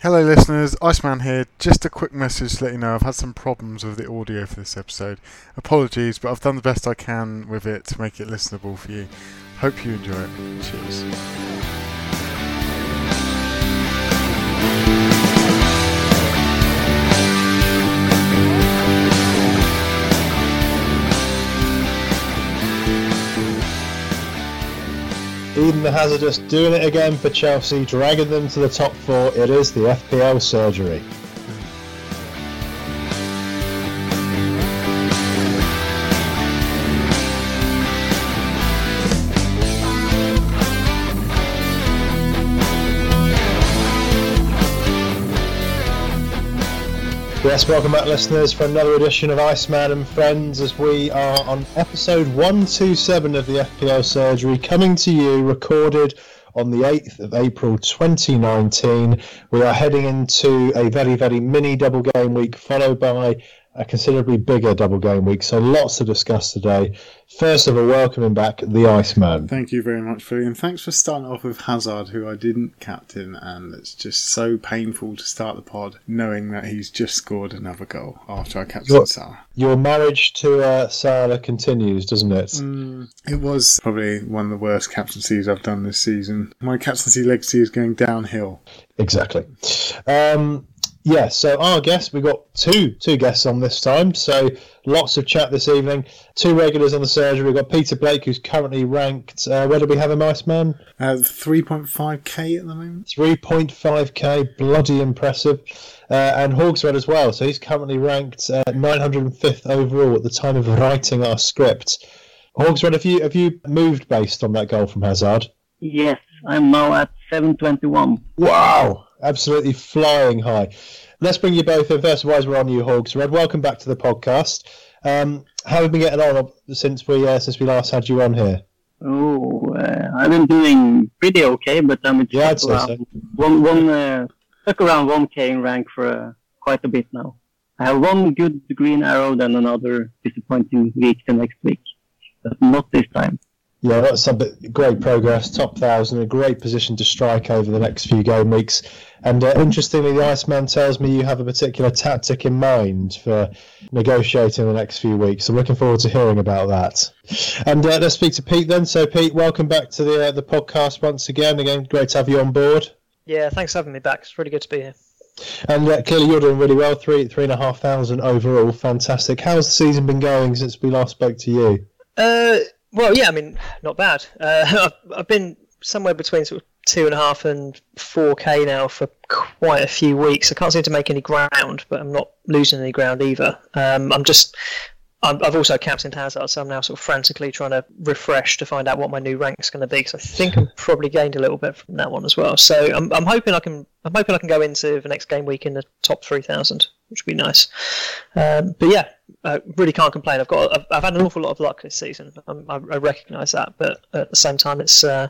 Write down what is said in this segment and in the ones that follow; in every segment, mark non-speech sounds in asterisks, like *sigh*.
Hello, listeners. Iceman here. Just a quick message to let you know I've had some problems with the audio for this episode. Apologies, but I've done the best I can with it to make it listenable for you. Hope you enjoy it. Cheers. Eden the Hazardous doing it again for Chelsea, dragging them to the top four. It is the FPL surgery. Yes, welcome back, listeners, for another edition of Iceman and Friends as we are on episode 127 of the FPL Surgery, coming to you, recorded on the 8th of April 2019. We are heading into a very, very mini double game week, followed by a considerably bigger double game week. So lots to discuss today. First of all, welcoming back the Iceman. Thank you very much, Philly, and thanks for starting off with Hazard, who I didn't captain, and it's just so painful to start the pod knowing that he's just scored another goal after I captained Your- Salah. Your marriage to uh, Salah continues, doesn't it? Mm, it was probably one of the worst captaincies I've done this season. My captaincy legacy is going downhill. Exactly. Um, yeah, so our guests, we've got two two guests on this time, so lots of chat this evening. Two regulars on the surgery. We've got Peter Blake, who's currently ranked, uh, where do we have him, Iceman? Uh, 3.5k at the moment. 3.5k, bloody impressive. Uh, and Hawksred as well, so he's currently ranked uh, 905th overall at the time of writing our script. Hawksred, have you, have you moved based on that goal from Hazard? Yes, I'm now at 721. Wow, absolutely flying high. Let's bring you both in. First wise we're on you, Hogs. Red, welcome back to the podcast. Um, how have you been getting on since we uh, since we last had you on here? Oh, uh, I've been doing pretty okay, but I'm Yeah, I'd say so. one one uh, stuck around 1k in rank for uh, quite a bit now. I have one good green arrow, then another disappointing week the next week, but not this time. Yeah, that's a bit, great progress. Top thousand, a great position to strike over the next few game weeks. And uh, interestingly, the Iceman tells me you have a particular tactic in mind for negotiating the next few weeks. I'm looking forward to hearing about that. And uh, let's speak to Pete then. So, Pete, welcome back to the uh, the podcast once again. Again, great to have you on board. Yeah, thanks for having me back. It's really good to be here. And uh, clearly, you're doing really well. Three three and a half thousand overall, fantastic. How's the season been going since we last spoke to you? Uh, well, yeah, I mean, not bad. Uh, *laughs* I've, I've been somewhere between sort of two and a half and four k now for quite a few weeks. I can't seem to make any ground, but I'm not losing any ground either. Um, I'm just. I've also captained Hazard, so I'm now sort of frantically trying to refresh to find out what my new rank's going to be. Because I think I'm probably gained a little bit from that one as well. So I'm, I'm hoping I can. I'm hoping I can go into the next game week in the top three thousand, which would be nice. Um, but yeah, I really can't complain. I've got. I've, I've had an awful lot of luck this season. Um, I, I recognise that, but at the same time, it's uh,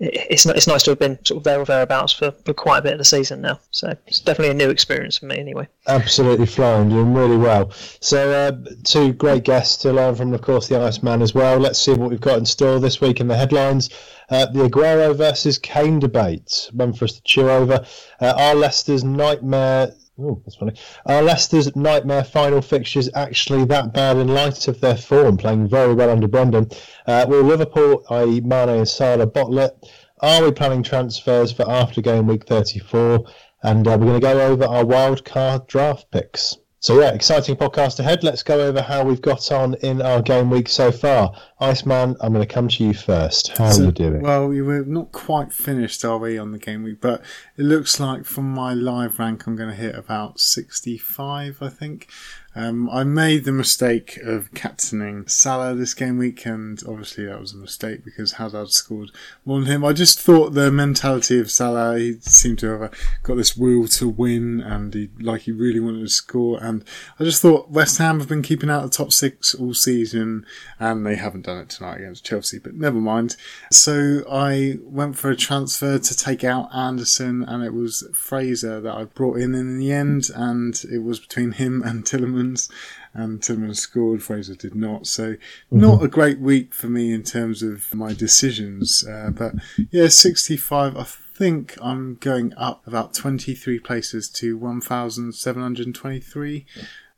it, it's it's nice to have been sort of there or thereabouts for, for quite a bit of the season now. So it's definitely a new experience for me, anyway. Absolutely flying, doing really well. So, uh, two great guests to learn from, of course, the Iceman as well. Let's see what we've got in store this week in the headlines. Uh, the Aguero versus Kane debate, one for us to chew over. Uh, are Leicester's nightmare. Oh, that's funny. Are Leicester's nightmare final fixtures actually that bad in light of their form, playing very well under Brendan? Uh, will Liverpool, i.e., Mane and Salah, bottle it? Are we planning transfers for after game week 34? And uh, we're going to go over our wild card draft picks. So, yeah, exciting podcast ahead. Let's go over how we've got on in our game week so far. Iceman, I'm going to come to you first. How So- are you doing? Well, we were not quite finished, are we, on the game week? But it looks like from my live rank, I'm going to hit about 65, I think. Um, I made the mistake of captaining Salah this game week, and obviously that was a mistake because Hazard scored more than him. I just thought the mentality of Salah, he seemed to have got this will to win, and he like he really wanted to score. And I just thought West Ham have been keeping out the top six all season, and they haven't done it tonight against Chelsea. But never mind. So I went for a transfer to take out Anderson, and it was Fraser that I brought in in the end, and it was between him and Tielemans and Tielemans scored, Fraser did not. So, not a great week for me in terms of my decisions. Uh, but yeah, 65, I think I'm going up about 23 places to 1,723.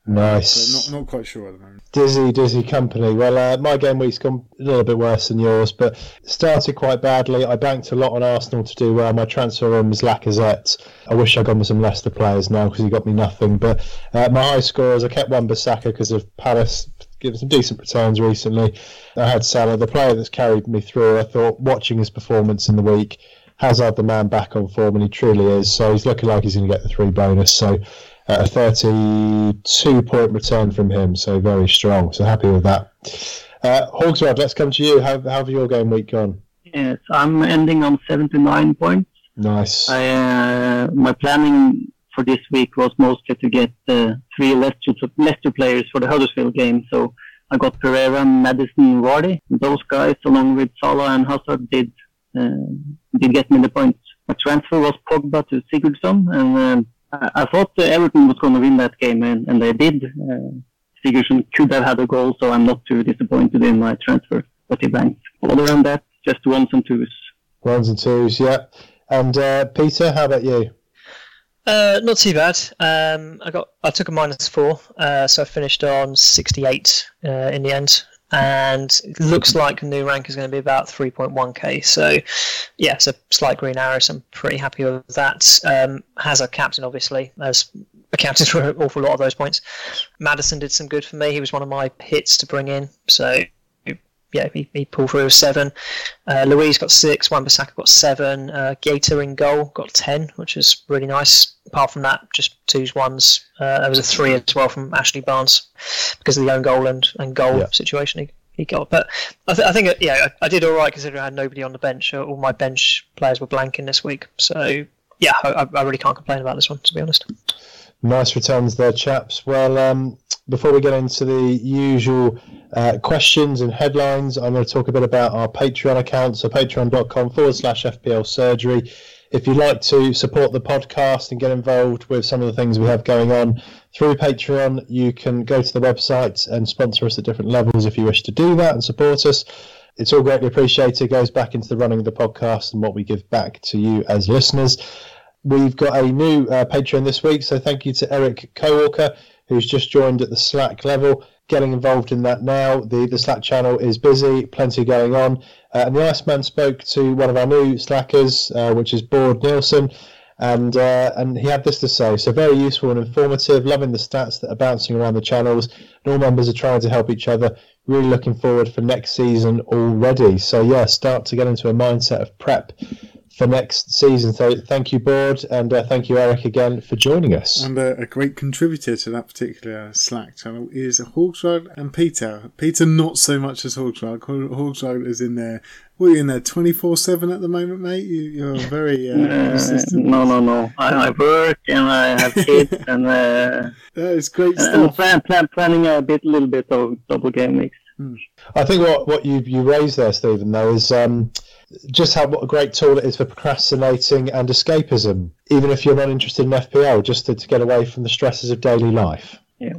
Nice. So not, not quite sure at the moment. Dizzy, dizzy company. Well, uh, my game week's gone a little bit worse than yours, but started quite badly. I banked a lot on Arsenal to do well. My transfer room was Lacazette. I wish I'd gone with some Leicester players now because he got me nothing. But uh, my high scores, I kept Wan-Bissaka because of Palace giving some decent returns recently. I had Salah, the player that's carried me through. I thought watching his performance in the week, Hazard the man back on form, and he truly is. So he's looking like he's going to get the three bonus. So uh, a 32 point return from him, so very strong. So happy with that. Uh, Hogsrod, let's come to you. How, how have your game week gone? Yes, I'm ending on 79 points. Nice. I, uh, my planning for this week was mostly to get uh, three Leicester, Leicester players for the Huddersfield game. So I got Pereira, Maddison, Vardy. Those guys, along with Salah and Hazard, did uh, did get me the points. My transfer was Pogba to Sigurdsson, and um, I, I thought Everton was going to win that game, and, and they did. Uh, Sigurdsson could have had a goal, so I'm not too disappointed in my transfer, but he banked. Other than that, just ones and twos. Ones and twos, yeah. And uh, Peter, how about you? Uh, not too bad. Um, I got I took a minus four, uh, so I finished on sixty eight uh, in the end, and it looks like the new rank is going to be about three point one k. So, yeah, a slight green arrow. So I'm pretty happy with that. Um, a captain, obviously, as accounted *laughs* for an awful lot of those points. Maddison did some good for me. He was one of my hits to bring in. So yeah, he, he pulled through with seven. Uh, Luiz got six. Wan-Bissaka got seven. Uh, Guaita in goal got ten, which is really nice. Apart from that, just twos, ones. Uh, there was a three as well from Ashley Barnes because of the own goal and, and goal Yeah. situation he, he got. But I, th- I think, uh, yeah, I, I did all right considering I had nobody on the bench. Uh, All my bench players were blanking this week. So, yeah, I, I really can't complain about this one, to be honest. Nice returns there, chaps. Well, um, before we get into the usual uh, questions and headlines, I'm going to talk a bit about our Patreon account. So, patreon.com forward slash FPL surgery. If you'd like to support the podcast and get involved with some of the things we have going on through Patreon, you can go to the website and sponsor us at different levels if you wish to do that and support us. It's all greatly appreciated. It goes back into the running of the podcast and what we give back to you as listeners. We've got a new uh, Patreon this week, so thank you to Eric Cowalker, who's just joined at the Slack level. Getting involved in that now. The the Slack channel is busy, plenty going on. Uh, and the Iceman spoke to one of our new Slackers, uh, which is Board Nielsen, and uh, and he had this to say. So very useful and informative. Loving the stats that are bouncing around the channels. And all members are trying to help each other. Really looking forward for next season already. So yeah, start to get into a mindset of prep for next season. So thank you, board, and uh, thank you, Eric, again for joining us. And uh, a great contributor to that particular Slack channel is Hawksrod and Peter. Peter, not so much as Hawksrod. Hawksrod is in there. What are you in there 24 7 at the moment, mate? You, you're very uh, *laughs* Uh, consistent. no, no, no. I, I work and I have *laughs* kids and uh, That is great and stuff. plan, plan, planning a bit, little bit of double game weeks. I think what, what you you raised there, Stephen, though, is um, just how what a great tool it is for procrastinating and escapism. Even if you're not interested in FPL, just to, to get away from the stresses of daily life. Yeah,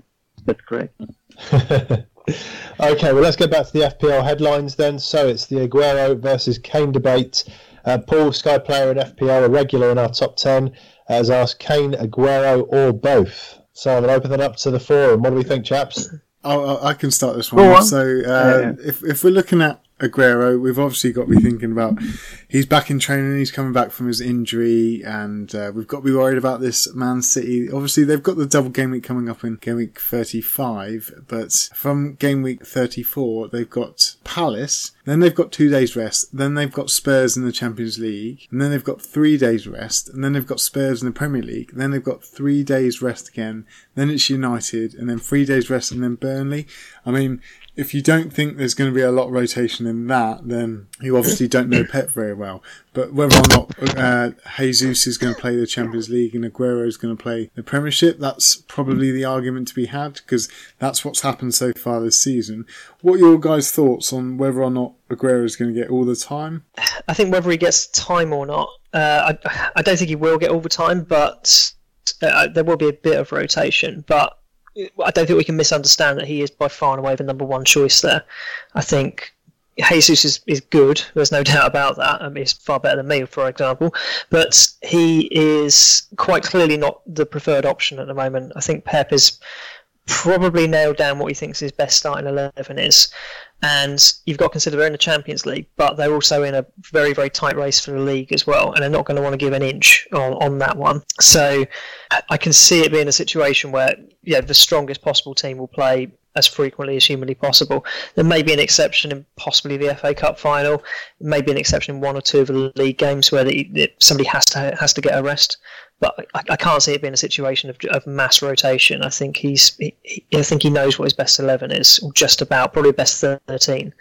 that's correct. *laughs* okay, well, let's get back to the FPL headlines then. So it's the Aguero versus Kane debate. Uh, Paul, Sky Player and FPL, a regular in our top 10, has asked Kane, Aguero, or both. So I'm going to open that up to the forum. What do we think, chaps? Oh, I can start this one. on. So, uh, Yeah. if if we're looking at Aguero, we've obviously got to be thinking about he's back in training. He's coming back from his injury, and uh, we've got to be worried about this Man City. Obviously, they've got the double game week coming up in game week thirty-five, but from game week thirty-four, they've got Palace. Then they've got two days rest. Then they've got Spurs in the Champions League. And then they've got three days rest. And then they've got Spurs in the Premier League. Then they've got three days rest again. Then it's United. And then three days rest and then Burnley. I mean, if you don't think there's going to be a lot of rotation in that, then you obviously don't know Pep very well. But whether or not uh, Jesus is going to play the Champions League and Aguero is going to play the Premiership, that's probably the argument to be had because that's what's happened so far this season. What are your guys' thoughts on whether or not Aguero is going to get all the time? I think whether he gets time or not, uh, I, I don't think he will get all the time, but uh, there will be a bit of rotation. But I don't think we can misunderstand that he is by far and away the number one choice there. I think Jesus is, is good. There's no doubt about that. I mean, he's far better than me, for example. But he is quite clearly not the preferred option at the moment. I think Pep is probably nailed down what he thinks his best starting 11 is. And you've got to consider they're in the Champions League, but they're also in a very, very tight race for the league as well. And they're not going to want to give an inch on, on that one. So I can see it being a situation where yeah, the strongest possible team will play as frequently as humanly possible. There may be an exception in possibly the FA Cup final, maybe an exception in one or two of the league games where the, somebody has to has to get a rest. But I, I, can't see it being a situation of, of mass rotation. I think he's he, I think he knows what his best eleven is, just about probably best thirteen.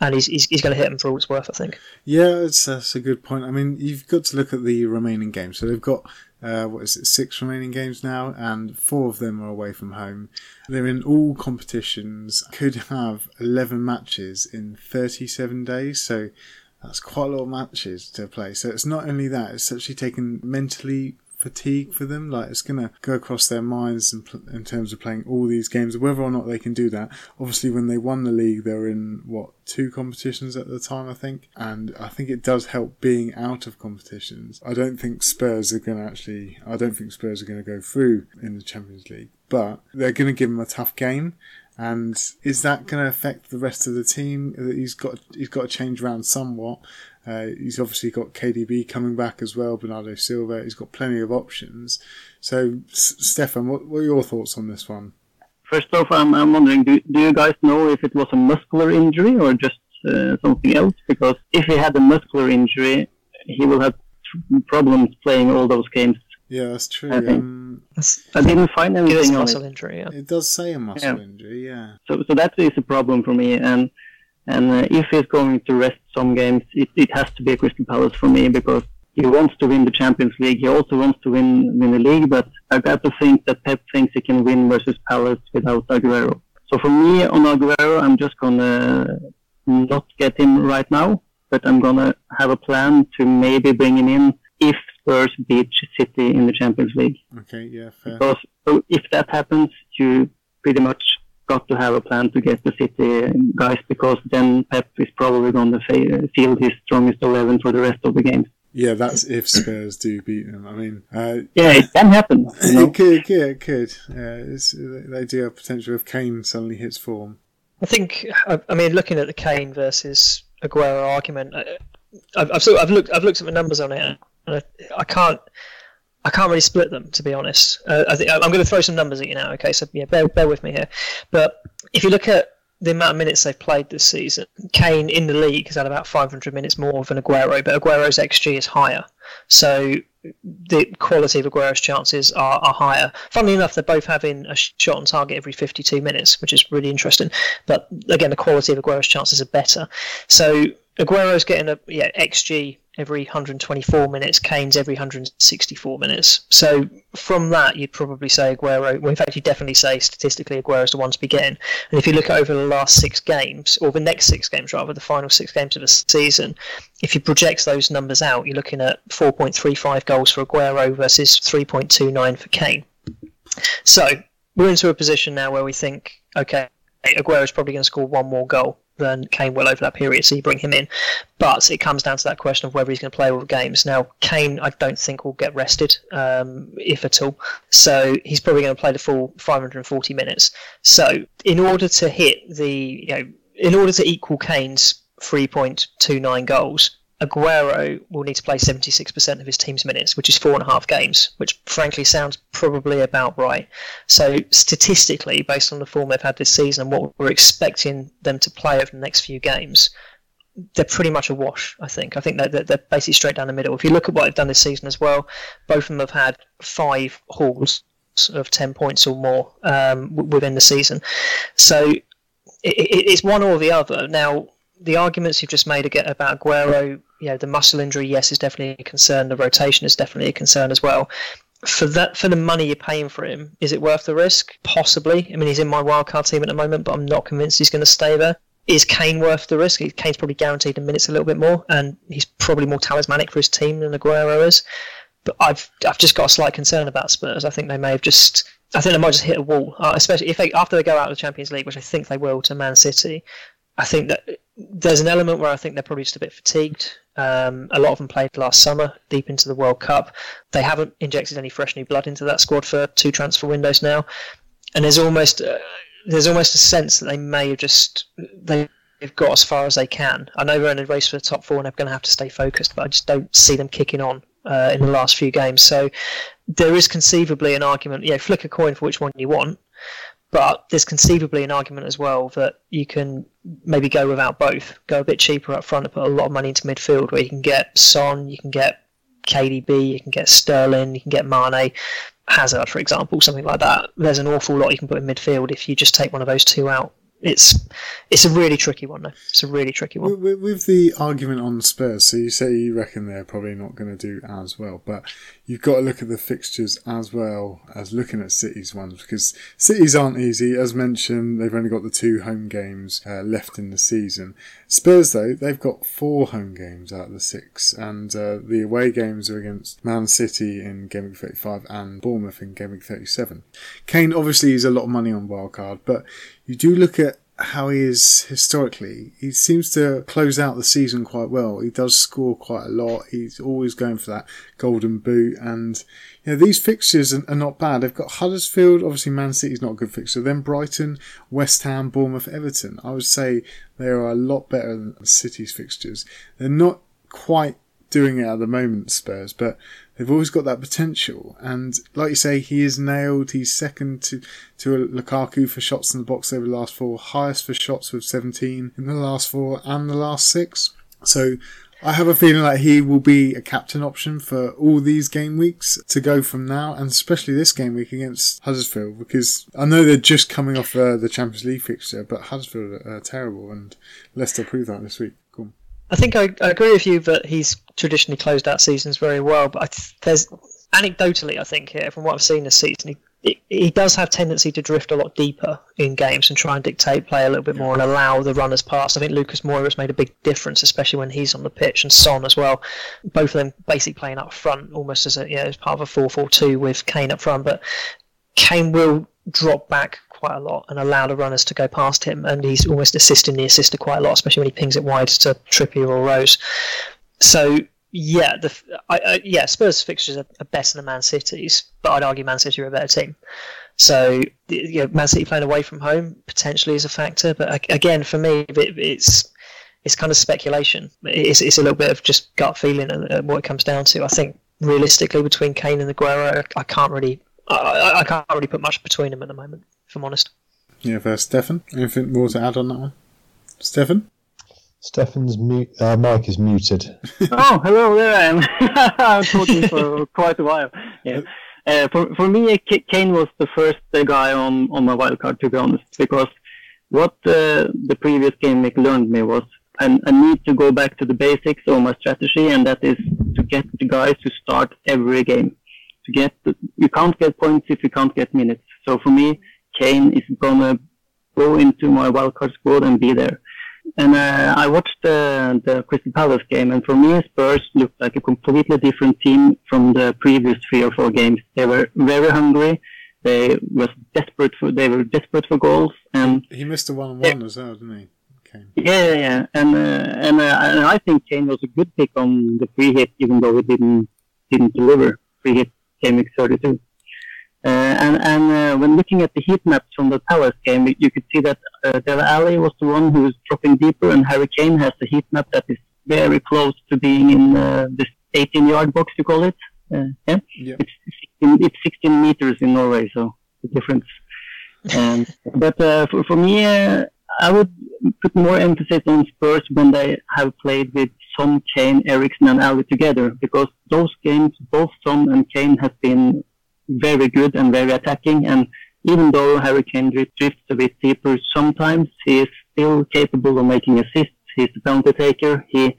And he's, he's, he's going to hit them for all it's worth, I think. Yeah, that's a good point. I mean, you've got to look at the remaining games. So they've got uh, what is it, six remaining games now, and four of them are away from home. They're in all competitions, could have 11 matches in 37 days, so that's quite a lot of matches to play. So it's not only that, it's actually taken mentally fatigue for them. Like it's going to go across their minds in, in, terms of playing all these games, whether or not they can do that. Obviously, when they won the league, they were in what two competitions at the time, I think, and I think it does help being out of competitions. I don't think Spurs are going to actually. I don't think Spurs are going to go through in the Champions League, but they're going to give them a tough game. And is that going to affect the rest of the team? He's got he's got to change around somewhat. Uh, he's obviously got KDB coming back as well, Bernardo Silva. He's got plenty of options. So, S- Stefan, what, what, are your thoughts on this one? First off, I'm, I'm wondering, do, do you guys know if it was a muscular injury or just uh, something else? Because if he had a muscular injury, he will have problems playing all those games. Yeah, that's true. I, um, I didn't find anything on muscle it. injury. Yeah. It does say a muscle yeah. injury. Yeah. So, so that is a problem for me, and and uh, if he's going to rest some games, it, it has to be a Crystal Palace for me because he wants to win the Champions League. He also wants to win, win the league, but I've got to think that Pep thinks he can win versus Palace without Aguero. So for me, on Aguero, I'm just gonna not get him right now, but I'm gonna have a plan to maybe bring him in if Spurs beat City in the Champions League. Okay, yeah, fair. Because so if that happens, you pretty much got to have a plan to get the City guys because then Pep is probably going to field his strongest 11 for the rest of the games. Yeah, that's if Spurs do beat them. I mean, uh, yeah, it can happen. You *laughs* know? it could, yeah, it could. Yeah, they do have potential if Kane suddenly hits form. I think. I mean, looking at the Kane versus Aguero argument, I've, I've, I've looked. I've looked at the numbers on it, and I, I can't. I can't really split them, to be honest. Uh, I think I'm going to throw some numbers at you now. Okay, so yeah, bear, bear with me here. But if you look at the amount of minutes they've played this season, Kane in the league has had about 500 minutes more than Aguero, but Aguero's XG is higher. So the quality of Aguero's chances are, are higher. Funnily enough, they're both having a shot on target every 52 minutes, which is really interesting. But again, the quality of Aguero's chances are better. So Aguero's getting a yeah XG every 124 minutes, Kane's every 164 minutes. So from that, you'd probably say Aguero. Well, in fact, you definitely say statistically Aguero's the one to begin. And if you look over the last six games, or the next six games rather, the final six games of the season, if you project those numbers out, you're looking at 4.35 goals for Aguero versus 3.29 for Kane. So we're into a position now where we think, okay, Aguero's probably going to score one more goal than Kane will over that period, so you bring him in. But it comes down to that question of whether he's going to play all the games. Now, Kane, I don't think will get rested, um, if at all. So he's probably going to play the full 540 minutes. So in order to hit the, you know, in order to equal Kane's 3.29 goals, Aguero will need to play 76% of his team's minutes, which is four and a half games, which frankly sounds probably about right. So, statistically, based on the form they've had this season and what we're expecting them to play over the next few games, they're pretty much a wash, I think. I think they're, they're basically straight down the middle. If you look at what they've done this season as well, both of them have had five hauls of 10 points or more um, within the season. So, it, it's one or the other. Now, the arguments you've just made about Aguero you know, the muscle injury, yes, is definitely a concern. The rotation is definitely a concern as well. For that, for the money you're paying for him, is it worth the risk? Possibly. I mean, he's in my wildcard team at the moment, but I'm not convinced he's going to stay there. Is Kane worth the risk? Kane's probably guaranteed in minutes a little bit more, and he's probably more talismanic for his team than Aguero is. But I've I've just got a slight concern about Spurs. I think they may have just I think they might just hit a wall, uh, especially if they after they go out of the Champions League, which I think they will to Man City. I think that there's an element where I think they're probably just a bit fatigued. Um, a lot of them played last summer, deep into the World Cup. They haven't injected any fresh new blood into that squad for two transfer windows now, and there's almost uh, there's almost a sense that they may have just they've got as far as they can. I know they're in a race for the top four and they're going to have to stay focused, but I just don't see them kicking on uh, in the last few games. So there is conceivably an argument. Yeah, flick a coin for which one you want. But there's conceivably an argument as well that you can maybe go without both, go a bit cheaper up front and put a lot of money into midfield where you can get Son, you can get KDB, you can get Sterling, you can get Mane, Hazard, for example, something like that. There's an awful lot you can put in midfield if you just take one of those two out it's it's a really tricky one though. It's a really tricky one. With, with, the argument on Spurs, so you say you reckon they're probably not going to do as well, but you've got to look at the fixtures as well as looking at City's ones because City's aren't easy. As mentioned, they've only got the two home games uh, left in the season. Spurs though, they've got four home games out of the six, and uh, the away games are against Man City in Game Week 35 and Bournemouth in Game Week 37. Kane obviously is a lot of money on wildcard, but you do look at how he is historically. He seems to close out the season quite well. He does score quite a lot. He's always going for that golden boot. And, you know, these fixtures are, are not bad. They've got Huddersfield, obviously Man City's not a good fixture. Then Brighton, West Ham, Bournemouth, Everton. I would say they are a lot better than City's fixtures. They're not quite doing it at the moment, Spurs, but they've always got that potential. And like you say, he is nailed. He's second to, to Lukaku for shots in the box over the last four, highest for shots with 17 in the last four and the last six. So I have a feeling like he will be a captain option for all these game weeks to go from now, and especially this game week against Huddersfield, because I know they're just coming off uh, the Champions League fixture, but Huddersfield are terrible, and Leicester proved that this week. I think I, I, agree with you that he's traditionally closed out seasons very well, but th- there's anecdotally, I think here from what I've seen this season, he, he does have tendency to drift a lot deeper in games and try and dictate play a little bit more and allow the runners pass. I think Lucas Moura has made a big difference, especially when he's on the pitch, and Son as well. Both of them basically playing up front, almost as a you know, as part of a four-four-two with Kane up front. But Kane will drop back quite a lot and allow the runners to go past him, and he's almost assisting the assister quite a lot, especially when he pings it wide to Trippier or Rose. So yeah, the I, I, yeah Spurs fixtures are, are, better than Man City's, but I'd argue Man City are a better team. So you know, Man City playing away from home potentially is a factor, but again, for me, it, it's it's kind of speculation. It's, it's a little bit of just gut feeling and what it comes down to. I think realistically, between Kane and Aguero, I can't really I, I can't really put much between them at the moment if I'm honest. Yeah, first, Stefan. Anything more to add on that one? Stefan? Stefan's mute, uh, mic is muted. *laughs* oh, hello, there I am. *laughs* I'm talking for quite a while. Yeah. Uh, for, for me, Kane was the first uh, guy on, on my wildcard, to be honest, because what uh, the previous game week learned me was I, I need to go back to the basics of my strategy, and that is to get the guys to start every game. To get the, you can't get points if you can't get minutes. So for me, Kane is gonna go into my wildcard squad and be there. And uh, I watched the, the Crystal Palace game, and for me, Spurs looked like a completely different team from the previous three or four games. They were very hungry. They was desperate for they were desperate for goals, and he missed a one-on-one as well, didn't he? Kane. Yeah, yeah, and uh, and, uh, and I think Kane was a good pick on the free hit, even though he didn't didn't deliver free hit game week 32. Uh, and and uh, when looking at the heat maps from the Palace game, you could see that uh, Dele Alli was the one who was dropping deeper, and Harry Kane has a heat map that is very close to being in uh, this 18-yard box, you call it. Uh, yeah, yep. it's, 16, it's 16 meters in Norway, so the difference. And *laughs* but uh, for for me, uh, I would put more emphasis on Spurs when they have played with Son, Kane, Eriksen, and Alli together, because those games, both Son and Kane, have been very good and very attacking. And even though Harry Kane drifts a bit deeper sometimes, he is still capable of making assists. He's the penalty taker. He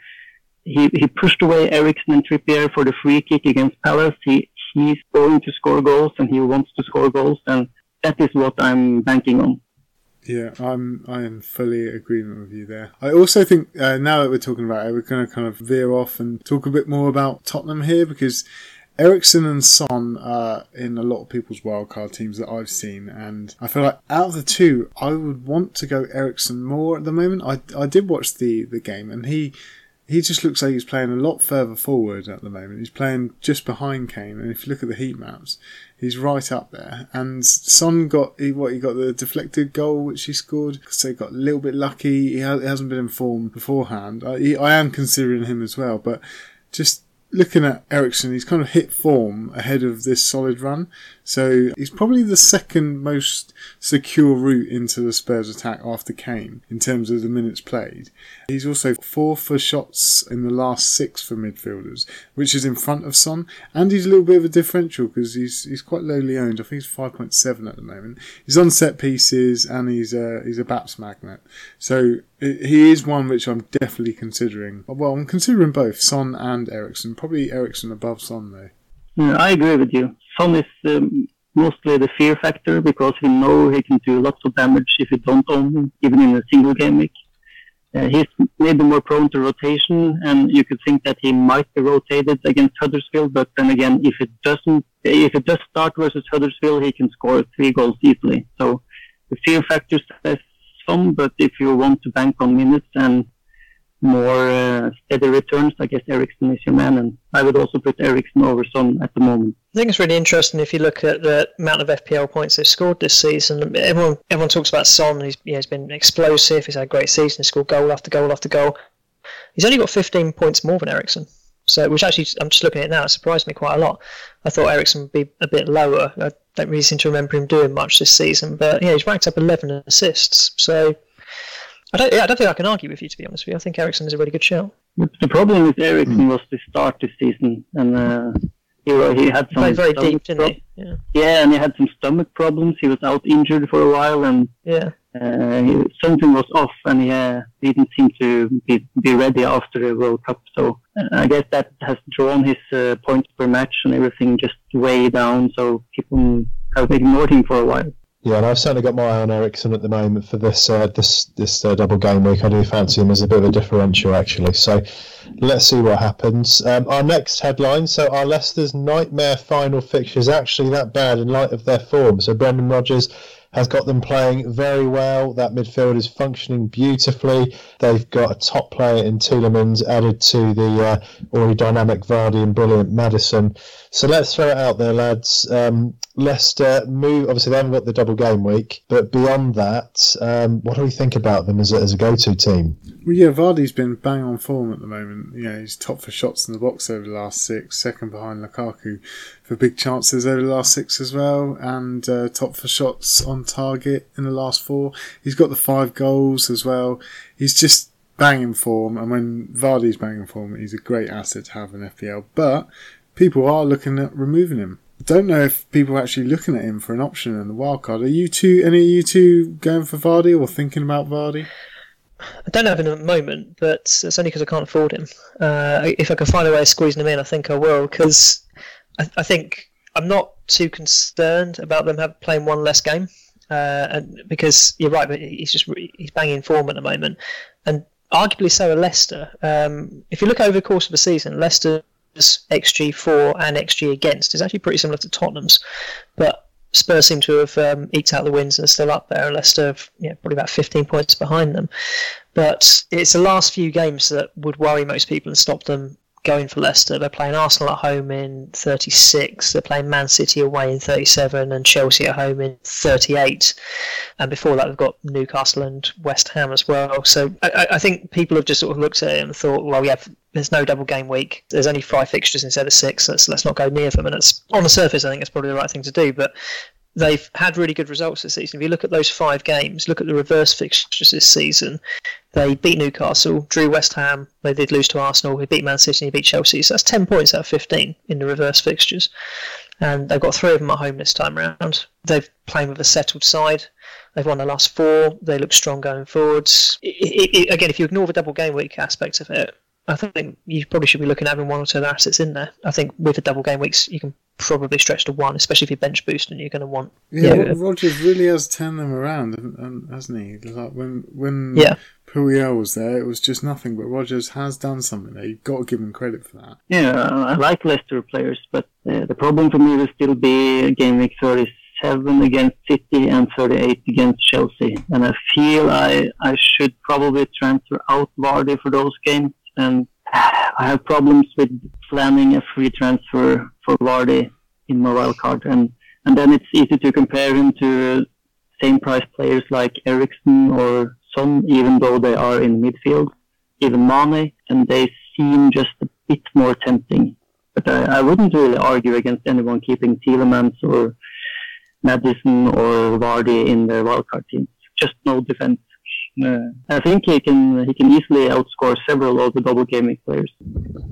he he pushed away Eriksen and Trippier for the free kick against Palace. He he's going to score goals and he wants to score goals, and that is what I'm banking on. Yeah, I'm I am fully agreement with you there. I also think uh, now that we're talking about it, we're going to kind of veer off and talk a bit more about Tottenham here because Eriksen and Son are in a lot of people's wildcard teams that I've seen, and I feel like out of the two, I would want to go Eriksen more at the moment. I, I did watch the, the game, and he he just looks like he's playing a lot further forward at the moment. He's playing just behind Kane, and if you look at the heat maps, he's right up there. And Son got he, what he got the deflected goal which he scored, so he got a little bit lucky. He, ha- he hasn't been informed beforehand. I, he, I am considering him as well, but just looking at Eriksen, he's kind of hit form ahead of this solid run. So he's probably the second most secure route into the Spurs attack after Kane in terms of the minutes played. He's also four for shots in the last six for midfielders, which is in front of Son. And he's a little bit of a differential because he's he's quite lowly owned. I think he's five point seven at the moment. He's on set pieces and he's a he's a Baps magnet. So he is one which I'm definitely considering. Well, I'm considering both Son and Eriksen. Probably Eriksen above Son though. Yeah, I agree with you. Son is um, mostly the fear factor because we know he can do lots of damage if you don't own him, even in a single game week. Uh, he's maybe more prone to rotation, and you could think that he might be rotated against Huddersfield. But then again, if it doesn't, if it does start versus Huddersfield, he can score three goals easily. So the fear factor says some, but if you want to bank on minutes and more uh, steady returns, I guess Eriksen is your man, and I would also put Eriksen over Son at the moment. I think it's really interesting if you look at the amount of FPL points they've scored this season. Everyone, everyone talks about Son. He's, he's been explosive. He's had a great season. He's scored goal after goal after goal. He's only got 15 points more than Eriksen. So, which actually, I'm just looking at it now, it surprised me quite a lot. I thought Eriksen would be a bit lower. I don't really seem to remember him doing much this season, but yeah, he's ranked up 11 assists. So, I don't, yeah, I don't think I can argue with you, to be honest with you. I think Eriksen is a really good shout. The problem with Eriksen mm. was the start this season, and uh, he, he had some he very deep, didn't he? Yeah. yeah, and he had some stomach problems. He was out injured for a while, and yeah, uh, he, something was off, and he uh, didn't seem to be, be ready after the World Cup. So uh, I guess that has drawn his uh, points per match and everything just way down. So people have ignored him for a while. Yeah, and I've certainly got my eye on Eriksen at the moment for this uh, this this uh, double game week. I do fancy him as a bit of a differential, actually. So let's see what happens. Um, our next headline: so our Leicester's nightmare final fixture is actually that bad in light of their form. So Brendan Rodgers has got them playing very well. That midfield is functioning beautifully. They've got a top player in Tielemans added to the uh, already dynamic Vardy and brilliant Maddison. So let's throw it out there, lads. Um, Leicester move. Obviously, they haven't got the double game week, but beyond that, um, what do we think about them as a, as a go-to team? Well, yeah, Vardy's been bang on form at the moment. Know, he's top for shots in the box over the last six, second behind Lukaku for big chances over the last six as well, and uh, top for shots on target in the last four. He's got the five goals as well. He's just banging form, and when Vardy's banging form, he's a great asset to have in FPL. But people are looking at removing him. Don't know if people are actually looking at him for an option in the wild card. Are you two, any of you two, going for Vardy or thinking about Vardy? I don't have him at the moment, but it's only because I can't afford him. Uh, if I can find a way of squeezing him in, I think I will because I, I, think I'm not too concerned about them have, playing one less game. Uh, and because you're right, but he's just he's banging form at the moment, and arguably so are Leicester. Um, if you look over the course of the season, Leicester's xG for and xG against is actually pretty similar to Tottenham's, but Spurs seem to have um, eked out the wins and are still up there, Leicester yeah, probably about 15 points behind them. But it's the last few games that would worry most people and stop them going for Leicester. They're playing Arsenal at home in 36. They're playing Man City away in 37 and Chelsea at home in 38. And before that, they've got Newcastle and West Ham as well. So I, I think people have just sort of looked at it and thought, well, yeah, there's no double game week. There's only five fixtures instead of six. Let's let's not go near them. And it's on the surface, I think it's probably the right thing to do. But they've had really good results this season. If you look at those five games, look at the reverse fixtures this season. They beat Newcastle, drew West Ham, they did lose to Arsenal, they beat Man City, they beat Chelsea. So that's 10 points out of 15 in the reverse fixtures. And they've got three of them at home this time round. They've playing with a settled side. They've won the last four. They look strong going forwards. It, it, it, again, if you ignore the double game week aspect of it, I think you probably should be looking at having one or two assets in there. I think with the double game weeks, you can probably stretch to one, especially if you bench boost and you're going to want. Yeah, you know, Rodgers really has turned them around, hasn't- hasn't he? Like when when Yeah. Puel was there, it was just nothing. But Rodgers has done something there. You've got to give him credit for that. Yeah, I like Leicester players, but uh, the problem for me will still be game week 37 against City and 38 against Chelsea. And I feel I, I should probably transfer out Vardy for those games. And I have problems with planning a free transfer for Vardy in my wild card. And, and then it's easy to compare him to same price players like Eriksen or Son, even though they are in midfield, even Mane, and they seem just a bit more tempting. But I, I wouldn't really argue against anyone keeping Tielemans or Maddison or Vardy in their wildcard teams. Just no defense. I think he can he can easily outscore several of the double gaming players.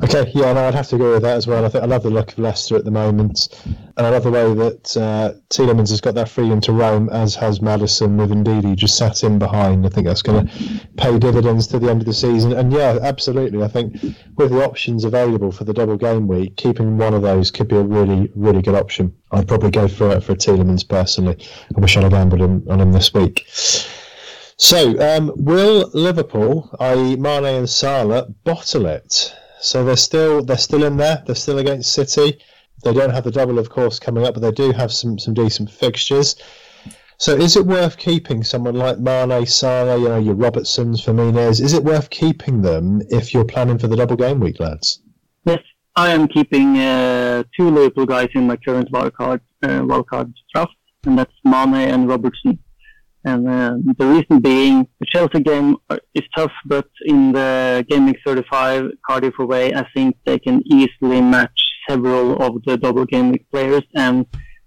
Okay, yeah, no, I'd have to agree with that as well. I think I love the look of Leicester at the moment, and I love the way that uh, Tielemans has got that freedom to roam, as has Maddison with Ndidi just sat in behind. I think that's going to pay dividends to the end of the season. And yeah, absolutely, I think with the options available for the double game week, keeping one of those could be a really, really good option. I'd probably go for for Tielemans personally. I wish I'd have gambled on him this week. So, um, will Liverpool, i.e., Mane and Salah, bottle it? So they're still they're still in there. They're still against City. They don't have the double, of course, coming up, but they do have some some decent fixtures. So, is it worth keeping someone like Mane, Salah, you know, your Robertsons, Firmino's? Is it worth keeping them if you're planning for the double game week, lads? Yes, I am keeping uh, two Liverpool guys in my current wildcard uh, wildcard draft, and that's Mane and Robertson. And uh, the reason being, the Chelsea game uh, is tough, but in the Week 35 Cardiff away, I think they can easily match several of the double Week players. And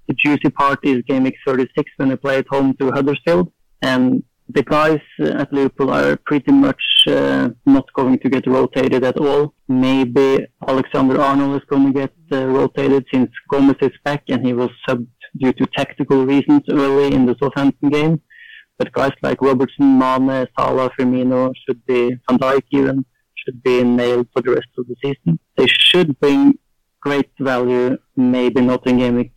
the juicy part is Week 36 when they play at home to Huddersfield. And the guys at Liverpool are pretty much uh, not going to get rotated at all. Maybe Alexander Arnold is going to get uh, rotated since Gomez is back and he was subbed due to tactical reasons early in the Southampton game. But guys like Robertson, Mane, Salah, Firmino should be, Van Dijk even, should be nailed for the rest of the season. They should bring great value, maybe not in game week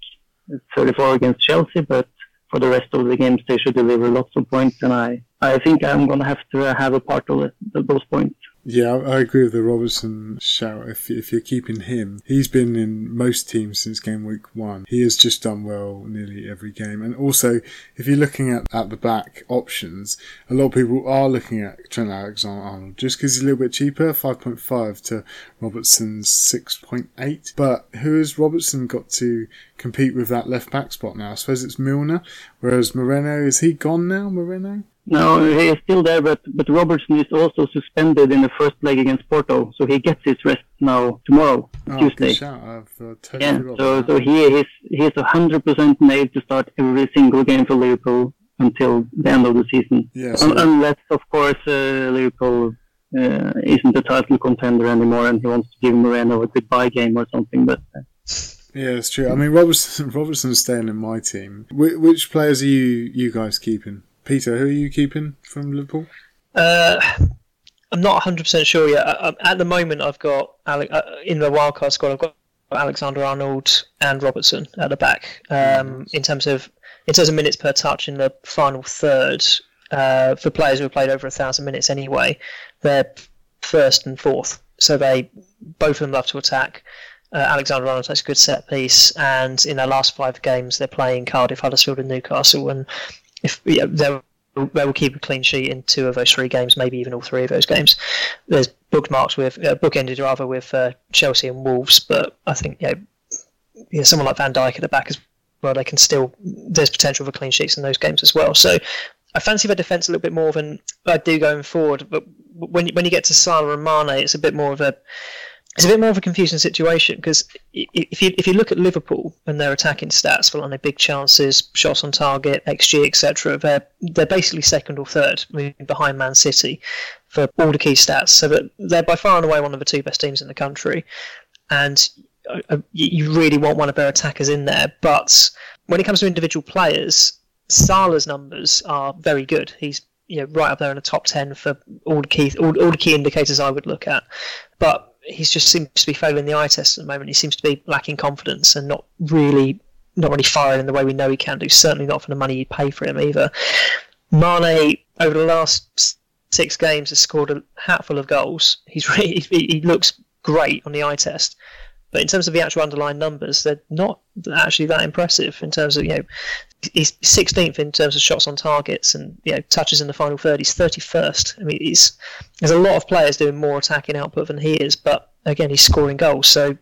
34 against Chelsea, but for the rest of the games they should deliver lots of points, and I, I think I'm going to have to uh, have a part of those points. Yeah, I agree with the Robertson shout. If if you're keeping him, he's been in most teams since game week one. He has just done well nearly every game. And also, if you're looking at, at the back options, a lot of people are looking at Trent Alexander-Arnold just because he's a little bit cheaper, five point five to Robertson's six point eight. But who has Robertson got to compete with that left back spot now? I suppose it's Milner. Whereas Moreno is he gone now? Moreno. No, he is still there, but, but Robertson is also suspended in the first leg against Porto, so he gets his rest now tomorrow, Oh, Tuesday. good shout. I've uh, totally Yeah, so so he is he is hundred percent made to start every single game for Liverpool until the end of the season, Yeah, so- Un- unless of course uh, Liverpool uh, isn't a title contender anymore and he wants to give Moreno a goodbye game or something. But uh, Yeah, it's true. I mean, Robertson, *laughs* Robertson's staying in my team. Wh- which players are you you guys keeping? Peter, who are you keeping from Liverpool? Uh, I'm not 100% sure yet. I, I, at the moment, I've got Ale- uh, in the wildcard squad. I've got Alexander Arnold and Robertson at the back. Um, in terms of in terms of minutes per touch in the final third, uh, for players who have played over a thousand minutes anyway, they're first and fourth. So they both of them love to attack. Uh, Alexander Arnold takes a good set piece, and in their last five games, they're playing Cardiff, Huddersfield, and Newcastle. And if yeah, they'll they will keep a clean sheet in two of those three games, maybe even all three of those games. There's bookmarks with uh, bookended rather with uh, Chelsea and Wolves, but I think yeah, yeah, someone like Van Dijk at the back as well, they can still there's potential for clean sheets in those games as well. So I fancy their defence a little bit more than I do going forward. But when when you get to Salah and Mane, it's a bit more of a it's a bit more of a confusing situation because if you if you look at Liverpool and their attacking stats for like big chances, shots on target, xG, etc., they're they're basically second or third, behind Man City for all the key stats. So that they're by far and away one of the two best teams in the country, and uh, uh, you you really want one of their attackers in there. But when it comes to individual players, Salah's numbers are very good. He's you know right up there in the top ten for all the key all, all the key indicators I would look at. But he just seems to be failing the eye test at the moment. He seems to be lacking confidence and not really not really firing in the way we know he can do. Certainly not for the money you pay for him either. Mane over the last six games has scored a hatful of goals. He's really, he, he looks great on the eye test, but in terms of the actual underlying numbers, they're not actually that impressive. In terms of you know, he's 16th in terms of shots on targets and you know touches in the final third. He's 31st. I mean, he's there's a lot of players doing more attacking output than he is, but again, he's scoring goals. So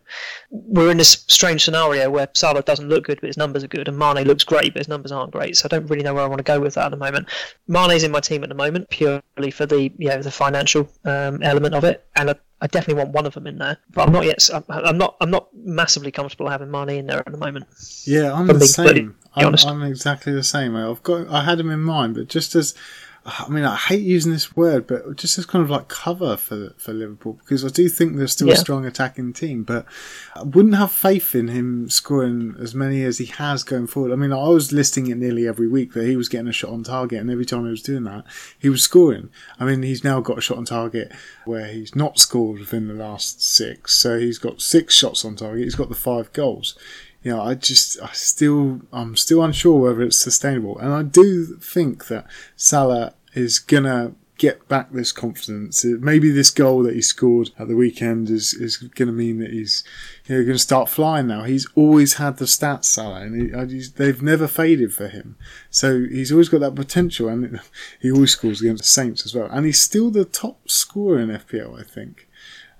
we're in this strange scenario where Salah doesn't look good, but his numbers are good, and Mane looks great, but his numbers aren't great. So I don't really know where I want to go with that at the moment. Mane's in my team at the moment purely for the you know the financial um, element of it, and I, I, definitely want one of them in there. But I'm not yet. I'm not. I'm not massively comfortable having Mane in there at the moment. Yeah, I'm the same. I'm, I'm, exactly the same. I've got. I had him in mind, but just as I mean, I hate using this word, but just as kind of like cover for for Liverpool because I do think they're still yeah. a strong attacking team, but I wouldn't have faith in him scoring as many as he has going forward. I mean, I was listing it nearly every week that he was getting a shot on target, and every time he was doing that, he was scoring. I mean, he's now got a shot on target where he's not scored within the last six, so he's got six shots on target. He's got the five goals you know, I just, I still, I'm still unsure whether it's sustainable. And I do think that Salah is gonna get back this confidence. Uh, maybe this goal that he scored at the weekend is, is going to mean that he's you know, going to start flying now. He's always had the stats, Salah, and he, they've never faded for him. So he's always got that potential, and *laughs* he always scores against the Saints as well. And he's still the top scorer in FPL, I think.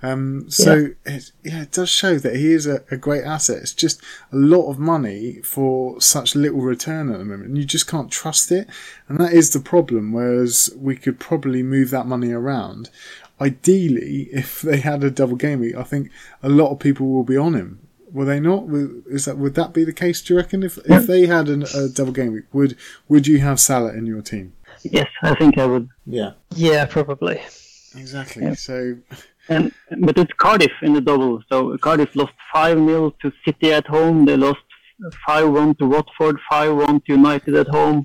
Um, so yeah. It, yeah, it does show that he is a, a, great asset. It's just a lot of money for such little return at the moment, and you just can't trust it. And that is the problem. Whereas we could probably move that money around. Ideally, if *laughs* they had a double game week, I think a lot of people will be on him. Will they not? Is that would that be the case? Do you reckon if if they had an, a double game week, would would you have Salah in your team? Yes, I think I would. Yeah. Yeah, probably. Exactly. Yeah. So and but it's Cardiff in the double. So Cardiff lost five 0 to City at home. They lost five one to Watford, five one to United at home,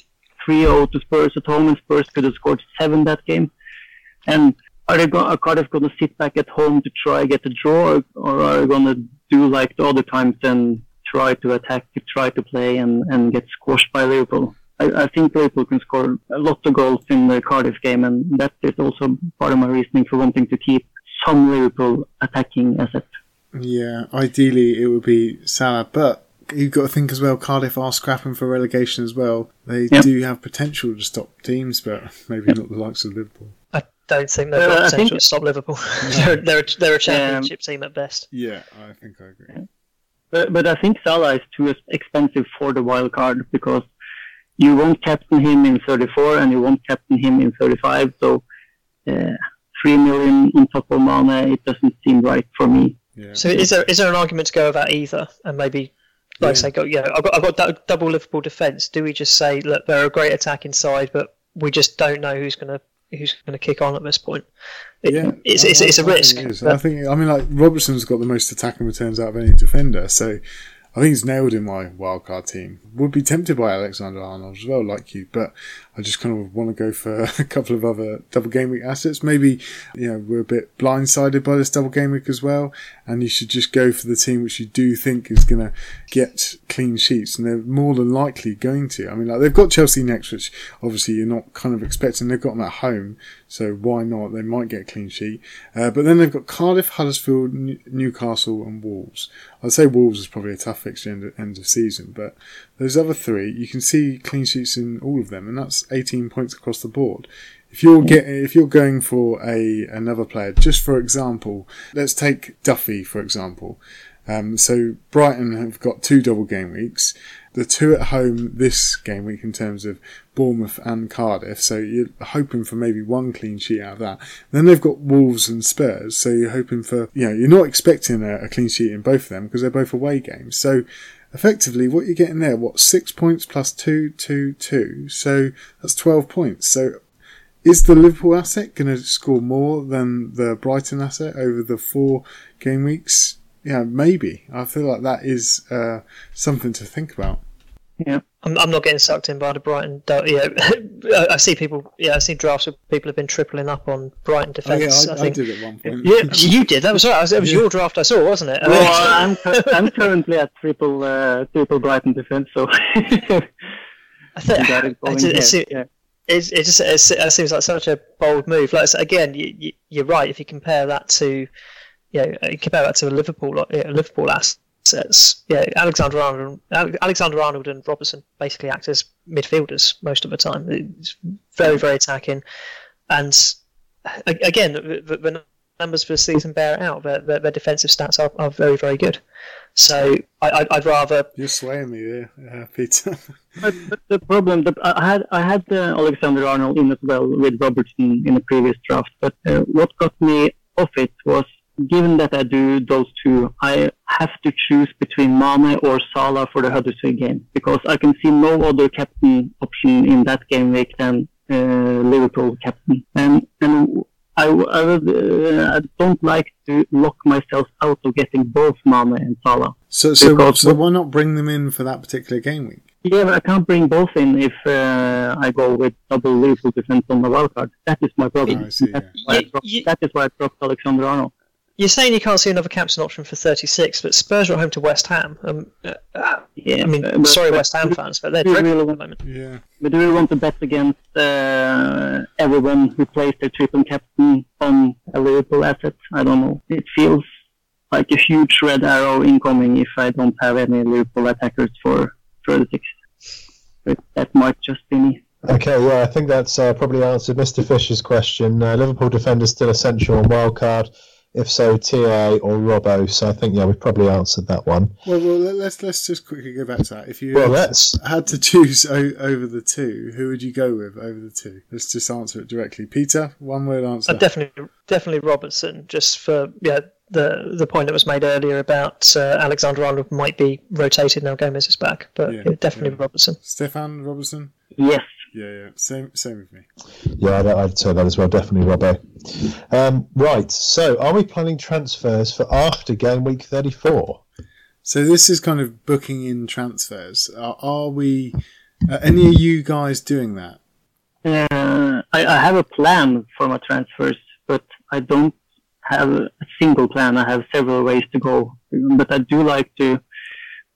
3-0 to Spurs at home, and Spurs could have scored seven that game. And are they go- are Cardiff going to sit back at home to try get a draw, or are they going to do like the other times and try to attack, try to play, and, and get squashed by Liverpool? I, I think Liverpool can score a lot of goals in the Cardiff game, and that is also part of my reasoning for wanting to keep some Liverpool attacking asset. Yeah, ideally it would be Salah, but you've got to think as well. Cardiff are scrapping for relegation as well. They yep. do have potential to stop teams, but maybe yep. not the likes of Liverpool. I don't think they've got uh, potential think... to stop Liverpool. *laughs* *laughs* they're, they're, a, they're a championship um, team at best. Yeah, I think I agree. Yeah. But, but I think Salah is too expensive for the wild card because you won't captain him in 34 and you won't captain him in 35. So uh, three million on top of Mane, it doesn't seem right for me. Yeah. So is there is there an argument to go about either, and maybe like yeah. say go yeah I've got I've got that double Liverpool defence. Do we just say look they're a great attack inside, but we just don't know who's gonna who's gonna kick on at this point? It, yeah, it's, it's, it's, a risk. I think I mean like Robertson's got the most attacking returns out of any defender, so I think he's nailed in my wildcard team. Would be tempted by Alexander Arnold as well, like you, but I just kind of want to go for *laughs* a couple of other double game week assets. Maybe, you know, we're a bit blindsided by this double game week as well, and you should just go for the team which you do think is going to get clean sheets, and they're more than likely going to. I mean, like they've got Chelsea next, which obviously you're not kind of expecting. They've got them at home, so why not? They might get a clean sheet. Uh, but then they've got Cardiff, Huddersfield, Newcastle, and Wolves. I'd say Wolves is probably a tough fixture end end of season, but those other three, you can see clean sheets in all of them, and that's 18 points across the board. If you're getting, if you're going for a another player, just for example, let's take Duffy for example. Um, so Brighton have got two double game weeks. The two at home this game week in terms of Bournemouth and Cardiff. So you're hoping for maybe one clean sheet out of that. Then they've got Wolves and Spurs. So you're hoping for, you know, you're not expecting a, a clean sheet in both of them because they're both away games. So effectively what you're getting there, what, six points plus two, two, two. So that's 12 points. So is the Liverpool asset going to score more than the Brighton asset over the four game weeks? Yeah, maybe. I feel like that is uh, something to think about. Yeah. I'm, I'm not getting sucked in by the Brighton. Yeah, *laughs* I, I see people. Yeah, I see drafts where people have been tripling up on Brighton Oh, yeah, defence. I, I, think. did at one point. Yeah, you did. That was right. It was Yeah. your draft I saw, wasn't it? Well, I'm, I'm currently at triple uh, triple Brighton defense, so *laughs* I think *laughs* got it going it's- it's- here. it- Yeah. It's, it just it's, it seems like such a bold move. Like again, you, you, you're right. If you compare that to, you know, compare that to a Liverpool uh, Liverpool assets. Yeah, Alexander Arnold, Alexander Arnold and Robertson basically act as midfielders most of the time. It's very very attacking, and again, the, the numbers for the season bear it out. Their, their, their defensive stats are, are very very good. So I, I'd, I'd rather You're swaying me there, uh, Peter. *laughs* But, but the problem, the, I had I had uh, Alexander Arnold in as well with Robertson in the previous draft. But uh, what got me off it was, given that I do those two, I have to choose between Mane or Salah for the Huddersfield game because I can see no other captain option in that game week than uh, Liverpool captain. And and I, I, would, uh, I don't like to lock myself out of getting both Mane and Salah. So, so, so why not bring them in for that particular game week? Yeah, but I can't bring both in if uh, I go with double Liverpool defense on the wild card. That is my problem. Oh, I see, yeah. why I dropped- that is why I dropped Alexander Arnold. You're saying you can't see another captain option for 36, but Spurs are at home to West Ham. Um, uh, uh, Yeah, I mean, but- sorry, but West Ham fans, but they're do you dreadful really at the moment. Yeah. But do we want to bet against uh, everyone who plays their triple captain on a Liverpool asset? I don't know. It feels like a huge red arrow incoming if I don't have any Liverpool attackers for 36. But that might just be me. Okay, yeah, I think that's uh, probably answered Mr. Fisher's question. Uh, Liverpool defenders still essential on wildcard. If so, TA or Robbo. So I think yeah, we've probably answered that one. Well, well, let- let's let's just quickly go back to that. If you Well, had, let's. had to choose o- over the two, who would you go with over the two? Let's just answer it directly. Peter, one word answer. Uh, definitely, definitely Robertson. Just for yeah, the the point that was made earlier about uh, Alexander Arnold might be rotated now. Gomez is back, but Yeah, yeah, definitely yeah. Robertson. Stefan Robertson. Yes. Yeah, yeah. Same, same with me. Yeah, I'd, I'd say that as well. Definitely Robbo. Um, right. So, are we planning transfers for after game week thirty-four? So this is kind of booking in transfers. Are, are we? Uh, any of you guys doing that? Uh, I, I have a plan for my transfers, but I don't have a single plan. I have several ways to go, but I do like to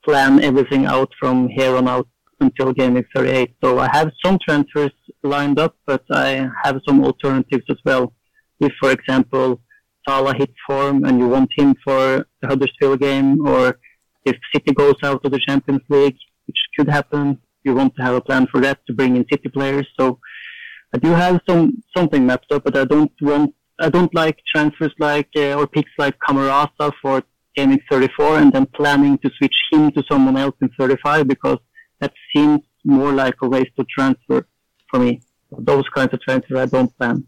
plan everything out from here on out until game week 38. So I have some transfers lined up, but I have some alternatives as well. If, for example, Salah hits form and you want him for the Huddersfield game, or if City goes out of the Champions League, which could happen, you want to have a plan for that to bring in City players. So I do have some something mapped up, but I don't want I don't like transfers like uh, or picks like Camarasa for gaming 34 and then planning to switch him to someone else in 35 because that seems more like a waste of transfer for me. Those kinds of transfers I don't plan.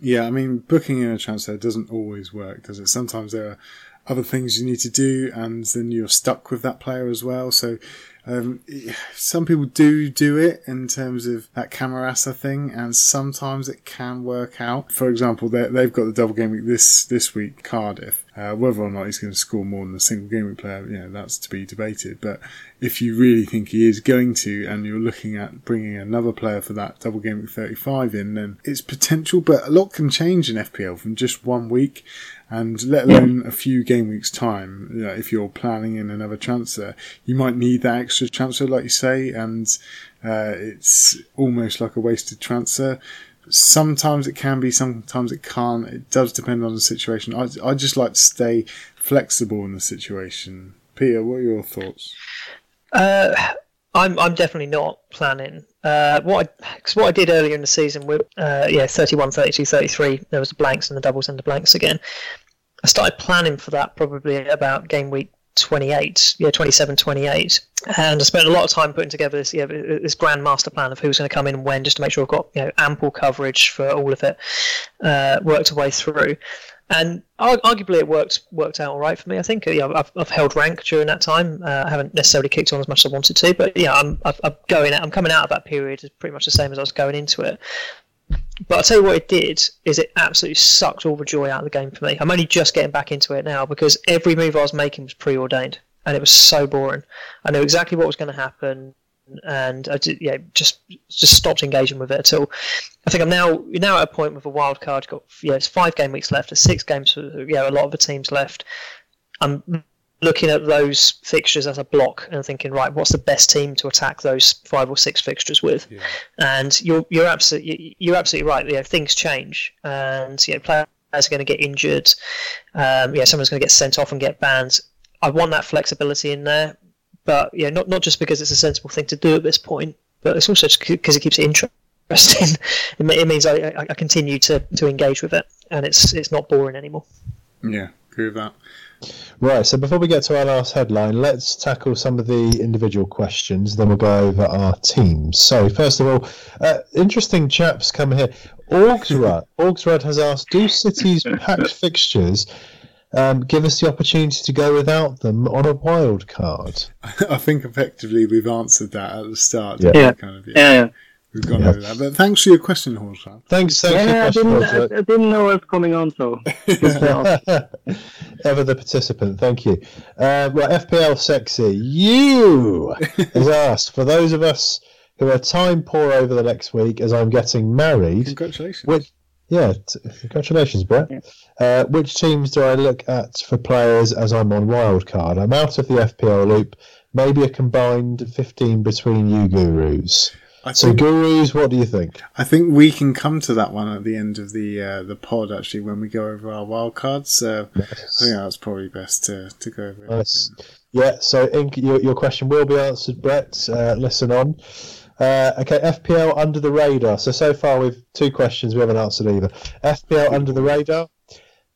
Yeah, I mean, booking in a transfer doesn't always work, does it? Sometimes there are other things you need to do, and then you're stuck with that player as well. So, um, some people do do it in terms of that Camarasa thing, and sometimes it can work out. For example, they- they've got the double game week this this week, Cardiff. Uh, whether or not he's going to score more than a single game week player, you know, that's to be debated. But if you really think he is going to, and you're looking at bringing another player for that double game week 35 in, then it's potential. But a lot can change in FPL from just one week, and let alone a few game weeks time. You know, if you're planning in another transfer, you might need that extra transfer, like you say, and uh, it's almost like a wasted transfer. Sometimes it can be, sometimes it can't. It does depend on the situation. I, I just like to stay flexible in the situation. Peter, what are your thoughts? Uh, I'm I'm definitely not planning. Uh, what I cause what I did earlier in the season with uh, yeah 31, 32, 33, there was the blanks and the doubles and the blanks again. I started planning for that probably about game week 28, yeah 27, 28, and I spent a lot of time putting together this yeah this grand master plan of who's going to come in and when, just to make sure I've got you know ample coverage for all of it. Uh, worked a way through. And arguably, it worked worked out all right for me. I think yeah, I've, I've held rank during that time. Uh, I haven't necessarily kicked on as much as I wanted to, but yeah, I'm, I'm going. I'm coming out of that period pretty much the same as I was going into it. But I'll tell you what it did is it absolutely sucked all the joy out of the game for me. I'm only just getting back into it now because every move I was making was preordained, and it was so boring. I knew exactly what was going to happen. and I did, yeah, just just stopped engaging with it at all. I think I'm now now at a point with a wild card. Got yeah, it's five game weeks left. There's six games. Yeah, a lot of the teams left. I'm looking at those fixtures as a block and thinking, right, what's the best team to attack those five or six fixtures with? Yeah. And you're you're absolutely you're absolutely right. You know, things change, and you know, players are going to get injured. Um, yeah, someone's going to get sent off and get banned. I want that flexibility in there, but yeah, not not just because it's a sensible thing to do at this point, but it's also because it keeps it interesting. *laughs* it means I, I continue to, to engage with it, and it's it's not boring anymore. Yeah, agree with that. Right, so before we get to our last headline, let's tackle some of the individual questions, then we'll go over our teams. So, first of all, uh, interesting chaps coming here. Orgsrud, *laughs* Orgsrud has asked Do cities *laughs* packed fixtures um, give us the opportunity to go without them on a wild card? *laughs* I think effectively we've answered that at the start. Yeah, yeah. Kind of, yeah. yeah. We've gone yeah. over that. But thanks for your question, Horshan. Thanks, thanks yeah, I didn't, I, I, didn't know what's coming on, so. *laughs* Ever the participant, thank you. Uh, well, FPL Sexy, you *laughs* has asked for those of us who are time poor over the next week as I'm getting married. Congratulations. Which, yeah, t- congratulations, Brett. Yeah. Uh, which teams do I look at for players as I'm on wildcard? I'm out of the FPL loop. Maybe a combined 15 between you gurus. I so, think, gurus, what do you think? I think we can come to that one at the end of the uh, the pod. Actually, when we go over our wildcards, uh, yes. I think that's probably best to, to go over. Nice. Yeah. So, Ink, your, your question will be answered, Brett. Uh, listen on. Uh, okay, FPL under the radar. So so far we've two questions we haven't answered either. FPL under the radar.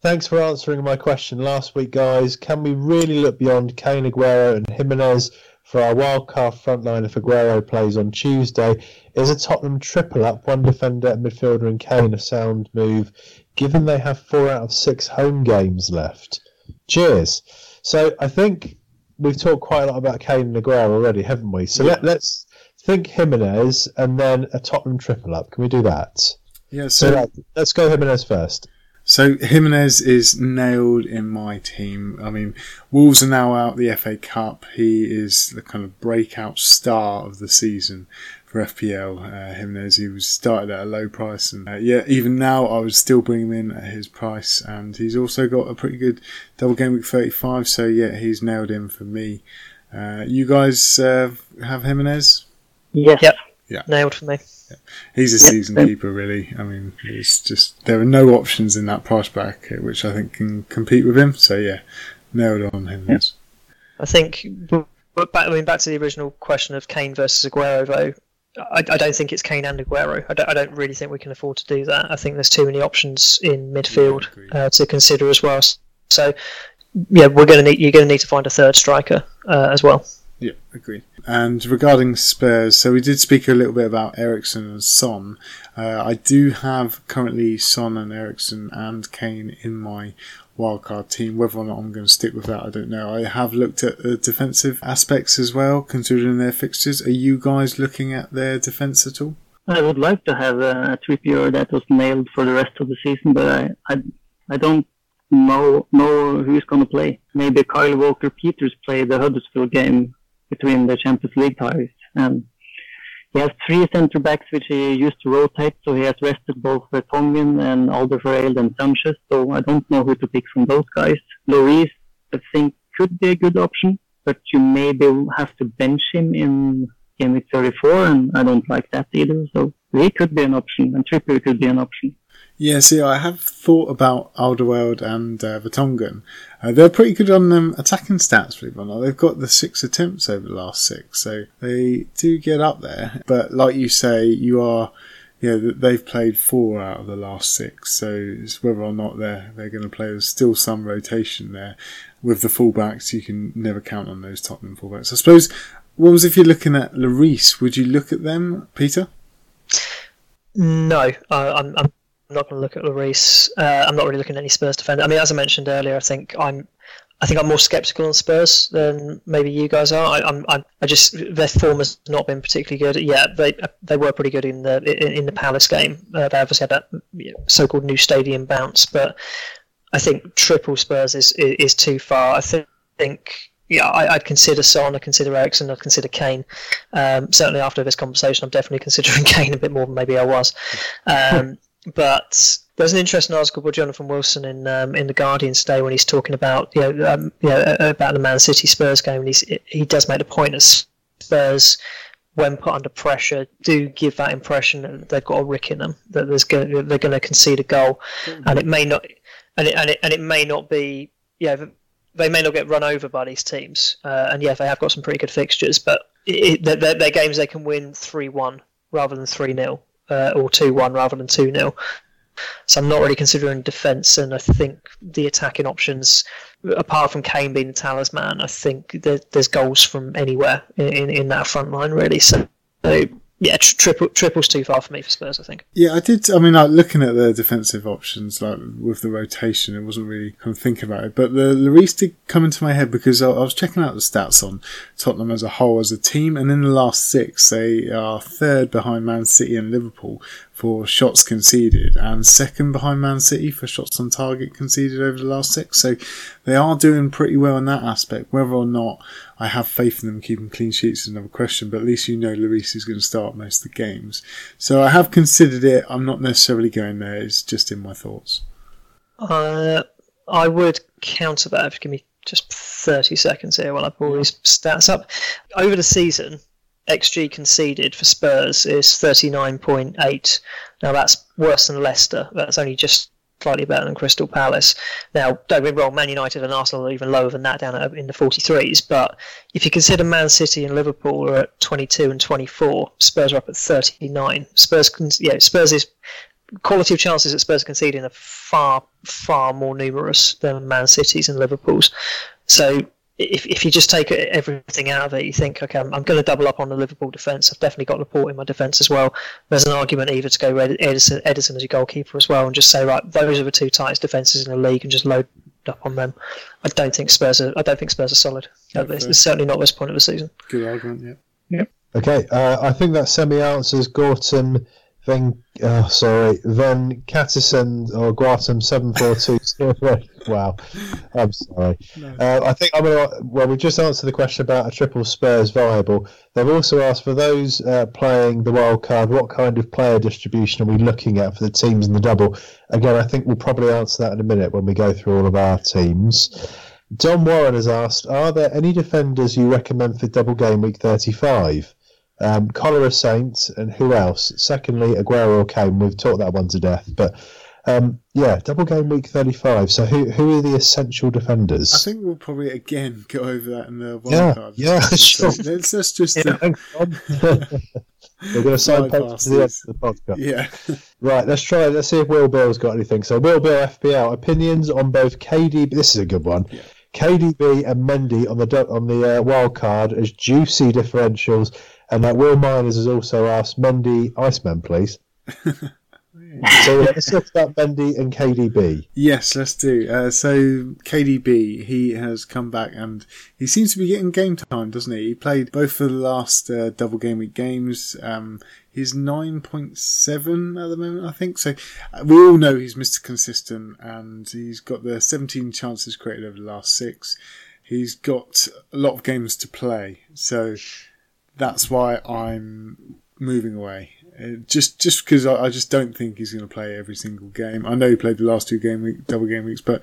Thanks for answering my question last week, guys. Can we really look beyond Kane, Aguero, and Jimenez for our wildcard frontline if Aguero plays on Tuesday. Is a Tottenham triple up, one defender, midfielder, and Kane a sound move, given they have four out of six home games left? Cheers. So I think we've talked quite a lot about Kane and Aguero already, haven't we? So yeah. let, us think Jimenez and then a Tottenham triple up. Can we do that? Yeah. So, so let's go Jimenez first. So Jimenez is nailed in my team. I mean, Wolves are now out the FA Cup. He is the kind of breakout star of the season for FPL. Uh, Jimenez, he was started at a low price, and uh, yeah, even now I would still bring him in at his price. And he's also got a pretty good double game week 35. So yeah, he's nailed in for me. Uh, you guys uh, have Jimenez? Yes. Yep. Yeah. Nailed for me. Yeah. He's a season yep. keeper, really. I mean, it's just there are no options in that price bracket which I think can compete with him. So yeah, nailed on him. Yep. I think, but back, I mean, back to the original question of Kane versus Aguero, though. I, I don't think it's Kane and Aguero. I don't, I don't, really think we can afford to do that. I think there's too many options in midfield yeah, uh, to consider as well. So, yeah, we're going to need you're going to need to find a third striker uh, as well. Yeah, agreed. And regarding Spurs, so we did speak a little bit about Eriksen and Son. Uh, I do have currently Son and Eriksen and Kane in my wildcard team. Whether or not I'm going to stick with that, I don't know. I have looked at the defensive aspects as well, considering their fixtures. Are you guys looking at their defence at all? I would like to have a Trippier that was nailed for the rest of the season, but I, I, I don't know know who's going to play. Maybe Kyle Walker Peters play the Huddersfield game between the Champions League ties. And he has three centre backs which he used to rotate, so he has rested both Tongan and Alderweireld and Sanchez. So I don't know who to pick from those guys. Lloris, I think, could be a good option, but you maybe have to bench him in game week 34, and I don't like that either. So he could be an option, and Trippier could be an option. Yeah, see, I have thought about Alderweireld and uh, Vertonghen. Uh, they're pretty good on them um, attacking stats, believe it or not. They've got the six attempts over the last six, so they do get up there. But like you say, you are, you know, they've played four out of the last six, so it's whether or not they're they're going to play. There's still some rotation there with the fullbacks. You can never count on those Tottenham fullbacks. I suppose. What was if you're looking at Lloris? Would you look at them, Peter? No, uh, I'm, I'm I'm not going to look at Lloris. Uh, I'm not really looking at any Spurs defender. I mean, as I mentioned earlier, I think I'm. I think I'm more sceptical on Spurs than maybe you guys are. I, I'm, I'm, I just their form has not been particularly good. Yeah, they they were pretty good in the in, in the Palace game. Uh, they obviously had that so-called new stadium bounce, but I think triple Spurs is is, is too far. I think, think yeah, I, would consider Son, I'd consider Eriksen, I'd consider Kane. Um, certainly after this conversation, I'm definitely considering *laughs* Kane a bit more than maybe I was. Um, but there's an interesting article by Jonathan Wilson in um, in the Guardian today when he's talking about you know, um, you know about the Man City Spurs game, and he's, he does make the point that Spurs, when put under pressure, do give that impression that they've got a rick in them, that there's going they're going to concede a goal, mm-hmm. and it may not, and it, and it and it may not be yeah they may not get run over by these teams, uh, and yeah they have got some pretty good fixtures, but it, they're, they're, games they can win three one rather than three 0 uh, or two one rather than two 0 so I'm not really considering defence, and I think the attacking options, apart from Kane being the talisman, I think there, there's goals from anywhere in, in that front line really. So, so yeah, triple triple's too far for me for Spurs. I think. Yeah, I did. I mean, like looking at the defensive options, like with the rotation, it wasn't really kind of thinking about it. But the Lloris did come into my head because I, I was checking out the stats on Tottenham as a whole as a team, and in the last six, they are third behind Man City and Liverpool for shots conceded and second behind Man City for shots on target conceded over the last six. So they are doing pretty well in that aspect. Whether or not I have faith in them keeping clean sheets is another question, but at least you know Lloris is going to start most of the games. So I have considered it. I'm not necessarily going there. It's just in my thoughts. Uh, I would counter that if you give me just 30 seconds here while I pull these stats up. Over the season, XG conceded for Spurs is 39.8. Now that's worse than Leicester. That's only just slightly better than Crystal Palace. Now, don't get me wrong, Man United and Arsenal are even lower than that, down in the 43s. But if you consider Man City and Liverpool are at 22 and 24, Spurs are up at 39. Spurs, yeah, Spurs is quality of chances that Spurs are conceding are far, far more numerous than Man City's and Liverpool's. So if, if you just take everything out of it, you think, okay, I'm, I'm going to double up on the Liverpool defence. I've definitely got Laporte in my defence as well. There's an argument either to go Edison, Ederson as your goalkeeper as well and just say, right, those are the two tightest defences in the league and just load up on them. I don't think Spurs are. I don't think Spurs are solid. it's, it's, certainly not this point of the season. Good argument. Yeah. Yep. Okay, uh, I think that semi answers Gorton then, oh, sorry, then Cattison or Guatem seven four two. *laughs* wow, I'm sorry. No. Uh, I think I'm gonna. Well, we just answered the question about a triple Spurs viable. They've also asked for those uh, playing the wild card. What kind of player distribution are we looking at for the teams in the double? Again, I think we'll probably answer that in a minute when we go through all of our teams. Don Warren has asked: Are there any defenders you recommend for double game week thirty five? Um, Cholera Saints and who else? Secondly, Aguero Kane. We've talked that one to death, but um, yeah, double game week thirty-five. So who who are the essential defenders? I think we'll probably again go over that in the wild yeah, card. Yeah, sure. So let's, let's just. Yeah, uh, *laughs* We're going to sign to the end of the podcast. Yeah. right, let's try. Let's see if Will Bill's got anything. So, Will Bill FPL opinions on both KDB. This is a good one. Yeah. KDB and Mendy on the on the uh, wild card as juicy differentials and that Will Miners has also asked Mendy Iceman, please. *laughs* so let's talk about Mendy and KDB. Yes, let's do. Uh, so KDB, he has come back and he seems to be getting game time, doesn't he? He played both of the last uh, double game week games. Um, he's nine point seven at the moment, I think. So uh, we all know he's Mr. Consistent, and he's got the seventeen chances created over the last six. He's got a lot of games to play, so that's why I'm moving away. Uh, just just because I, I, just don't think he's going to play every single game. I know he played the last two game week double game weeks, but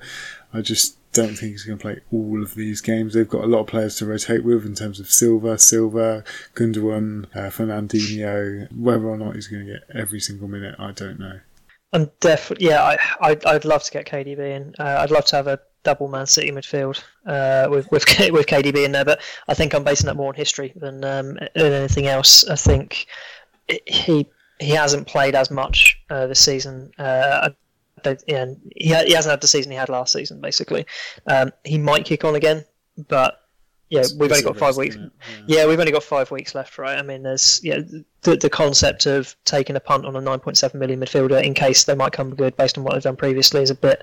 I just don't think he's going to play all of these games. They've got a lot of players to rotate with in terms of Silva, Silva, Gundogan, uh, Fernandinho. Whether or not he's going to get every single minute, I don't know. I'm definitely yeah. I I'd, I'd love to get KDB in. Uh, I'd love to have a double Man City midfield uh, with with with KDB in there. But I think I'm basing that more on history than um, than anything else. I think he he hasn't played as much uh, this season. Uh, yeah, he, he hasn't had the season he had last season. Basically, um, he might kick on again, but yeah, we've only got five weeks. Yeah. yeah. we've only got five weeks left, right? I mean, there's yeah, the, the concept of taking a punt on a 9.7 million midfielder in case they might come good based on what they've done previously is a bit.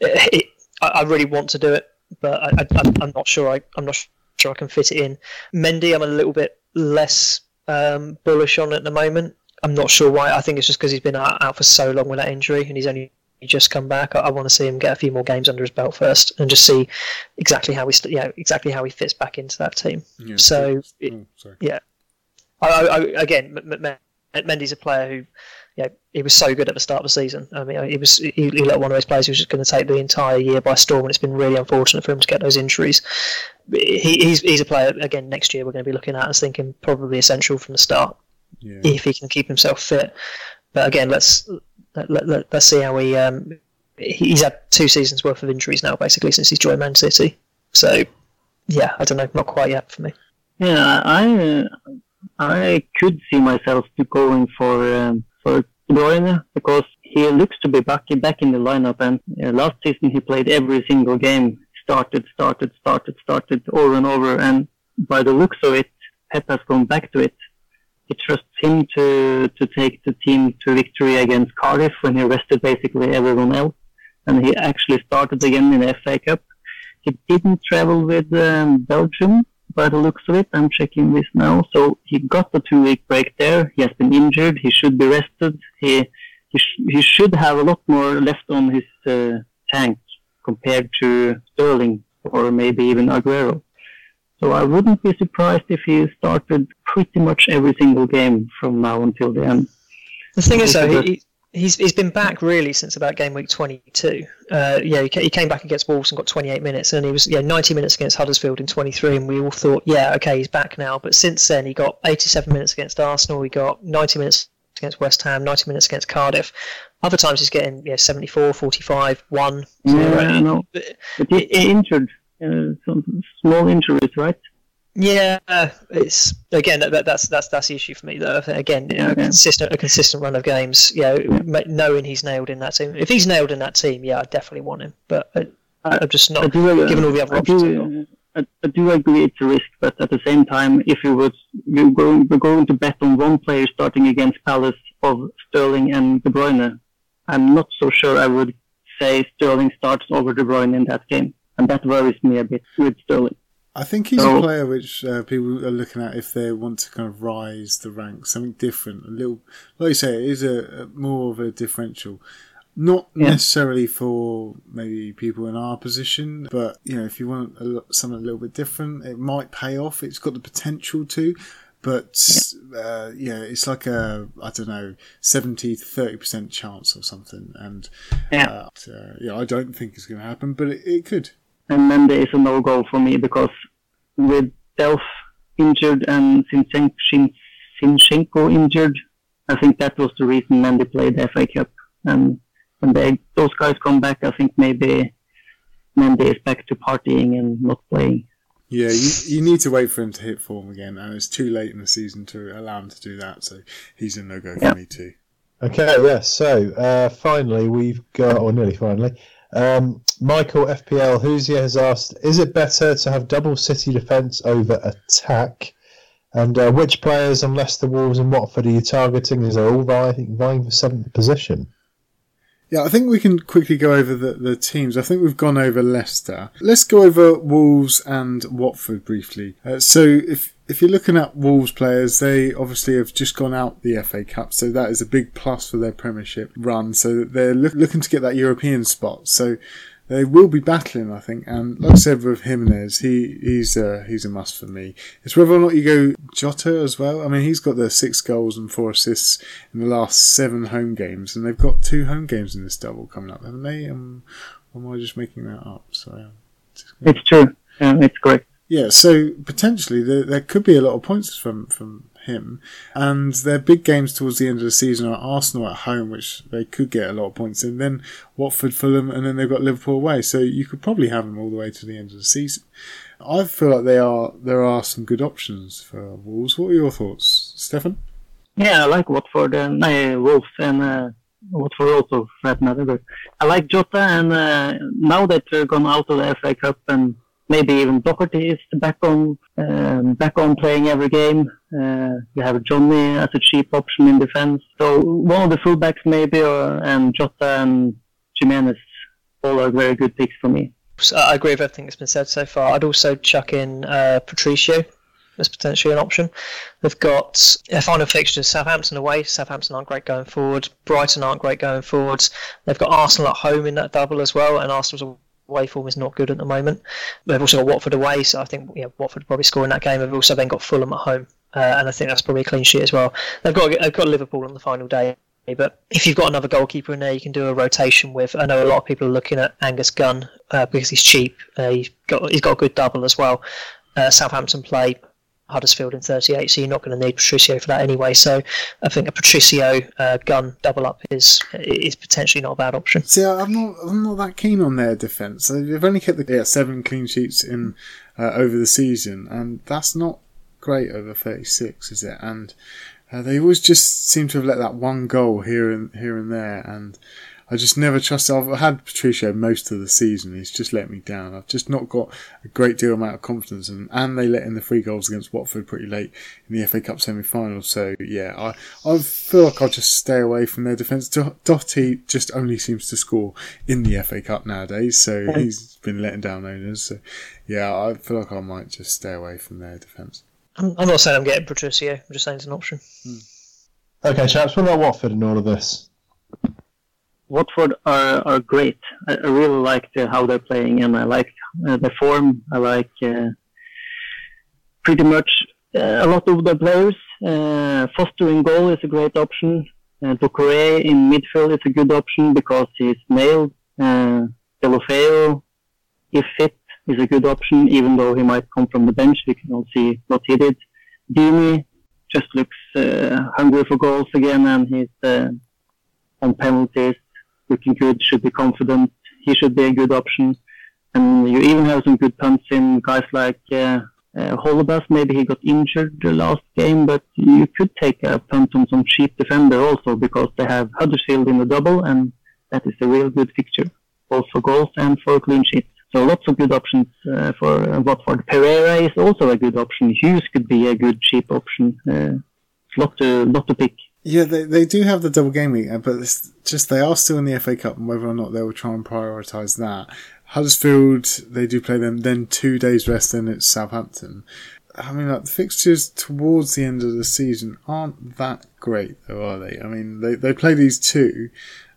It, I, I really want to do it, but I, I, am not sure. I, I'm not sure I can fit it in. Mendy, I'm a little bit less um, bullish on at the moment. I'm not sure why. I think it's just because he's been out, out, for so long with that injury, and he's only just come back. I, I want to see him get a few more games under his belt first, and just see exactly how he, st- know, exactly how he fits back into that team. Yeah, So, it- oh, yeah. I, I, I, again, M- M- M- Mendy's a player who, you know, he was so good at the start of the season. I mean, he was he, he looked one of those players who was just going to take the entire year by storm, and it's been really unfortunate for him to get those injuries. He, he's he's a player again next year we're going to be looking at as thinking probably essential from the start Yeah. if he can keep himself fit. But again, let's let, let, let, us see how he. Um, he's had two seasons worth of injuries now, basically since he's joined Man City. So, yeah, I don't know, not quite yet for me. Yeah, I uh, I could see myself going for um, for Bruyne because he looks to be back back in the lineup. And uh, last season he played every single game, started, started, started, started over and over. And by the looks of it, Pep has gone back to it. He trusts him to to take the team to victory against Cardiff when he rested basically everyone else, and he actually started again in the FA Cup. He didn't travel with um, Belgium by the looks of it. I'm checking this now. So he got the two week break there. He has been injured. He should be rested. He he, sh- he should have a lot more left on his uh, tank compared to Sterling or maybe even Aguero. So I wouldn't be surprised if he started pretty much every single game from now until the end. The thing is, though, he, he's he's been back really since about game week 22. Uh, yeah, he, he came back against Wolves and got 28 minutes, and he was yeah 90 minutes against Huddersfield in 23, and we all thought, yeah, okay, he's back now. But since then, he got 87 minutes against Arsenal, he got 90 minutes against West Ham, 90 minutes against Cardiff. Other times he's getting yeah 74, 45, one. Yeah, zero. Know. But- But he, he injured. Uh, some small injuries, right? Yeah, it's again that, that's that's that's the issue for me though. Again, you know, a consistent a consistent run of games. You know, knowing he's nailed in that team. If he's nailed in that team, yeah, I definitely want him. But I, I'm just not do, uh, given all the other I options. Do, I, I do agree it's a risk, but at the same time, if you would, we're going, we're going to bet on one player starting against Palace of Sterling and De Bruyne. I'm not so sure I would say Sterling starts over De Bruyne in that game, and that worries me a bit with Sterling. I think he's So- a player which uh, people are looking at if they want to kind of rise the ranks, something different, a little, like you say, it is a, a more of a differential. Not Yeah. necessarily for maybe people in our position, but you know, if you want a, something a little bit different, it might pay off. It's got the potential to, but uh, yeah, it's like a I don't know, seventy to thirty percent chance or something, and Yeah. uh, uh, yeah, I don't think it's going to happen, but it, it could. And Mendy is a no-go for me because with Delph injured and Zinchenko, injured, I think that was the reason Mendy played the FA Cup. And when they, those guys come back, I think maybe Mendy is back to partying and not playing. Yeah, you, you need to wait for him to hit form again, and it's too late in the season to allow him to do that. So he's a no go Yeah. for me too. Okay, yes. So uh, finally, we've got, or nearly finally, um, Michael FPL Hoosier has asked: Is it better to have double City defence over attack? And uh, which players on Leicester, Wolves, and Watford are you targeting? Is they're all vying, vying for seventh position? Yeah, I think we can quickly go over the, the teams. I think we've gone over Leicester. Let's go over Wolves and Watford briefly. Uh, so if if you're looking at Wolves players, they obviously have just gone out the FA Cup, so that is a big plus for their Premiership run. So they're look, looking to get that European spot. So they will be battling, I think. And like I said with Jimenez, he he's uh, he's a must for me. It's whether or not you go Jota as well. I mean, he's got the six goals and four assists in the last seven home games, and they've got two home games in this double coming up, haven't they? Um, or am I just making that up? Sorry. It's true. Yeah, it's correct. Yeah, so potentially there, there could be a lot of points from, from him. And their big games towards the end of the season are Arsenal at home, which they could get a lot of points in, then Watford, Fulham, and then they've got Liverpool away. So you could probably have them all the way to the end of the season. I feel like they are there are some good options for Wolves. What are your thoughts, Stefan? Yeah, I like Watford and uh, Wolves and uh, Watford also for that matter. But I like Jota, and uh, now that they're gone out of the FA Cup and maybe even Doherty is back on um, back on playing every game. Uh, you have Jonny as a cheap option in defense. So one of the fullbacks maybe, or, and Jota and Jimenez all are very good picks for me. I agree with everything that's been said so far. I'd also chuck in uh, Patricio as potentially an option. They've got their final fixtures: Southampton away. Southampton aren't great going forward. Brighton aren't great going forwards. They've got Arsenal at home in that double as well, and Arsenal's away form is not good at the moment. They've also got Watford away, so I think yeah, Watford probably score in that game. They've also then got Fulham at home, uh, and I think that's probably a clean sheet as well. They've got they've got Liverpool on the final day. But if you've got another goalkeeper in there, you can do a rotation with. I know a lot of people are looking at Angus Gunn uh, because he's cheap. Uh, he's got he's got a good double as well. Uh, Southampton play Huddersfield in 38, so you're not going to need Patricio for that anyway. So I think a Patricio uh, Gunn double up is is potentially not a bad option. See, I'm not I'm not that keen on their defence. They've only kept the yeah, seven clean sheets in uh, over the season, and that's not great over 36, is it? And uh, they always just seem to have let that one goal here and here and there, and I just never trust. I've had Patricio most of the season. He's just let me down. I've just not got a great deal amount of confidence in him. And they let in the three goals against Watford pretty late in the FA Cup semi-final. So yeah, I I feel like I'll just stay away from their defence. Doherty just only seems to score in the FA Cup nowadays, so he's been letting down owners. So yeah, I feel like I might just stay away from their defence. I'm, I'm not saying I'm getting Patricio. I'm just saying it's an option. Hmm. Okay, chaps. What about Watford and all of this? Watford are, are great. I, I really like the, how they're playing, and I like uh, the form. I like uh, pretty much uh, a lot of the players. Uh, Foster in goal is a great option. Uh, Doucouré in midfield is a good option because he's nailed. Uh, Deulofeu, if fit, is a good option, even though he might come from the bench. We can all see what he did. Deeney just looks uh, hungry for goals again, and he's uh, on penalties looking good, should be confident. He should be a good option. And you even have some good punts in guys like uh, uh, Holebas. Maybe he got injured the last game, but you could take a punt on some cheap defender also because they have Huddersfield in the double, and that is a real good fixture, both for goals and for clean sheets. So lots of good options uh, for uh, Watford. Pereira is also a good option. Hughes could be a good cheap option. Uh, lot to lot to pick. Yeah, they, they do have the double game week, but it's just they are still in the FA Cup, and whether or not they will try and prioritise that. Huddersfield, they do play them, then two days rest, then it's Southampton. I mean, like, the fixtures towards the end of the season aren't that great, though, are they? I mean, they, they play these two,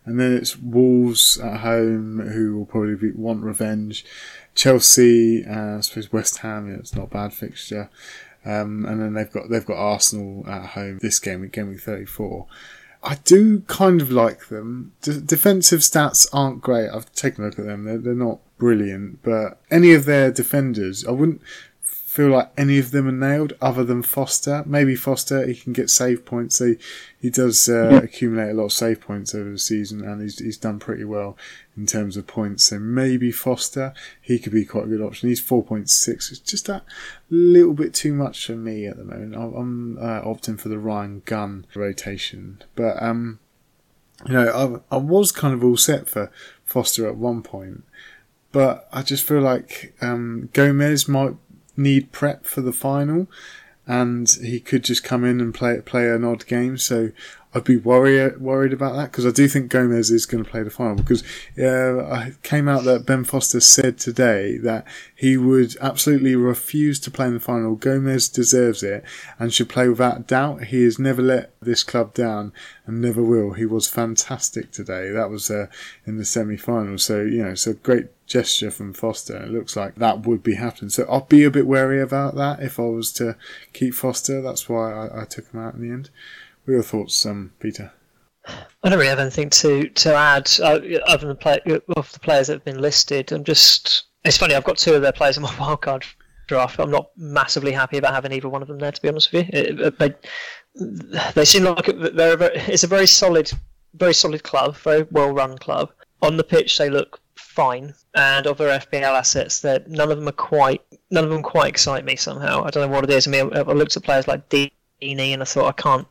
and then it's Wolves at home, who will probably be, want revenge. Chelsea, uh, I suppose West Ham, yeah, it's not a bad fixture. Um, and then they've got they've got Arsenal at home this game, game week 34. I do kind of like them. Defensive stats aren't great. I've taken a look at them. They're, they're not brilliant, but any of their defenders, I wouldn't feel like any of them are nailed other than Foster. Maybe Foster, he can get save points. He, he does uh, yeah. accumulate a lot of save points over the season and he's, he's done pretty well in terms of points. So maybe Foster, he could be quite a good option. He's 4.6. It's just that little bit too much for me at the moment. I'm uh, opting for the Ryan Gunn rotation. But, um, you know, I, I was kind of all set for Foster at one point. But I just feel like um, Gomes might need prep for the final, and he could just come in and play play an odd game. So I'd be worried worried about that because I do think Gomes is going to play the final because uh, it came out that Ben Foster said today that he would absolutely refuse to play in the final. Gomes deserves it and should play without doubt. He has never let this club down and never will. He was fantastic today. That was uh, in the semi final. So you know, it's a great gesture from Foster. It looks like that would be happening. So I'll be a bit wary about that if I was to keep Foster. That's why I, I took him out in the end. What are your thoughts, um, Peter? I don't really have anything to to add uh, other than play, of the players that have been listed. I'm just it's funny. I've got two of their players in my *laughs* wildcard draft. I'm not massively happy about having either one of them there. To be honest with you, they, they seem like they're a very, it's a very solid, very solid club, very well run club. On the pitch, they look fine, and of their FPL assets, that none of them are quite none of them quite excite me somehow. I don't know what it is. I mean, I looked at players like Deeney, and I thought I can't.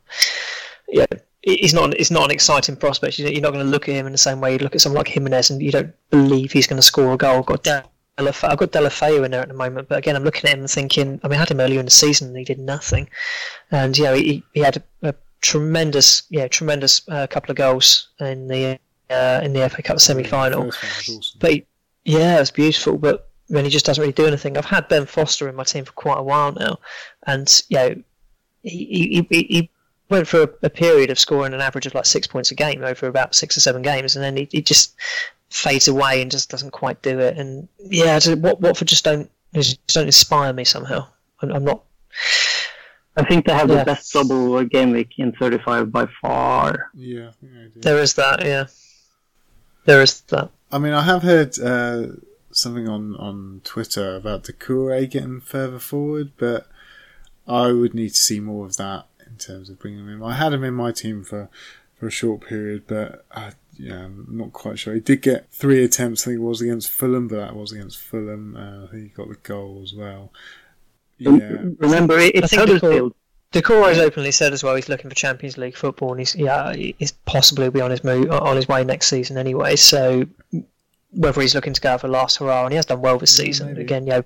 Yeah, he's not. It's not an exciting prospect. You're not going to look at him in the same way you look at someone like Jimenez, and you don't believe he's going to score a goal. I've got I've got Deulofeu in there at the moment, but again, I'm looking at him and thinking. I mean, I had him earlier in the season, and he did nothing. And you know, he he had a, a tremendous, yeah, tremendous uh, couple of goals in the uh, in the FA Cup semi final. Awesome. But he, yeah, it was beautiful. But when he just doesn't really do anything. I've had Ben Foster in my team for quite a while now, and you know, he he, he went for a, a, period of scoring an average of like six points a game over about six or seven games, and then he, he just fades away and just doesn't quite do it. And yeah, what Watford just don't just don't inspire me somehow. I'm, I'm not. I think they have yeah. the best double game week in 35 by far. Yeah, there is that. Yeah, there is that. I mean, I have heard uh, something on on Twitter about the Doucouré getting further forward, but I would need to see more of that in terms of bringing him in. I had him in my team for for a short period, but I, yeah, I'm not quite sure. He did get three attempts. I think it was against Fulham, but that was against Fulham. Uh, I think he got the goal as well. Yeah. Remember, it's Huddersfield. Doucouré has openly said as well he's looking for Champions League football, and he's yeah he's possibly be on his move on his way next season anyway. So whether he's looking to go for last hurrah, and he has done well this season. Maybe. Again, you know,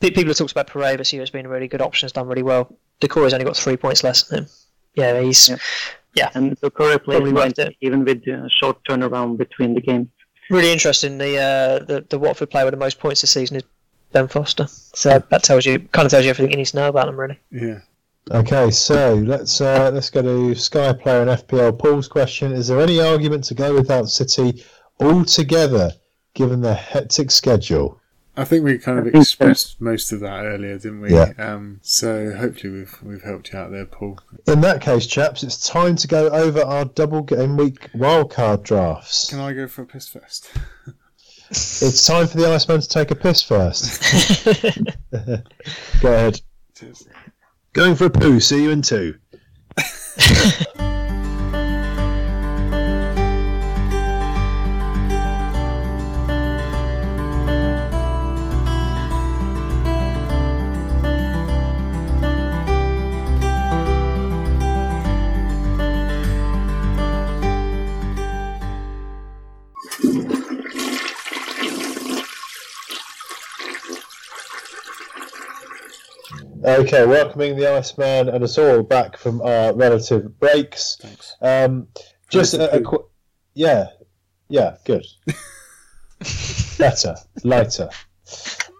people have talked about Pereira this year as being a really good option, has done really well. Doucouré's only got three points less than him. Yeah, he's yeah, yeah. and Doucouré plays right even with a short turnaround between the games. Really interesting. The uh, the the Watford player with the most points this season is Ben Foster. So that tells you kind of tells you everything you need to know about them, really. Yeah. Okay, so let's uh, let's go to Sky Player and FPL. Paul's question: Is there any argument to go without City altogether, given the hectic schedule? I think we kind of expressed most of that earlier, didn't we? Yeah. Um, so hopefully we've we've helped you out there, Paul. In that case, chaps, it's time to go over our double game week wildcard drafts. Can I go for a piss first? *laughs* it's time for the Iceman to take a piss first. *laughs* go ahead. Cheers. Going for a poo. See you in two. *laughs* Okay, welcoming the Iceman and us all back from our relative breaks. Thanks. Um, just a, a qu- yeah, yeah, good. *laughs* Better, lighter,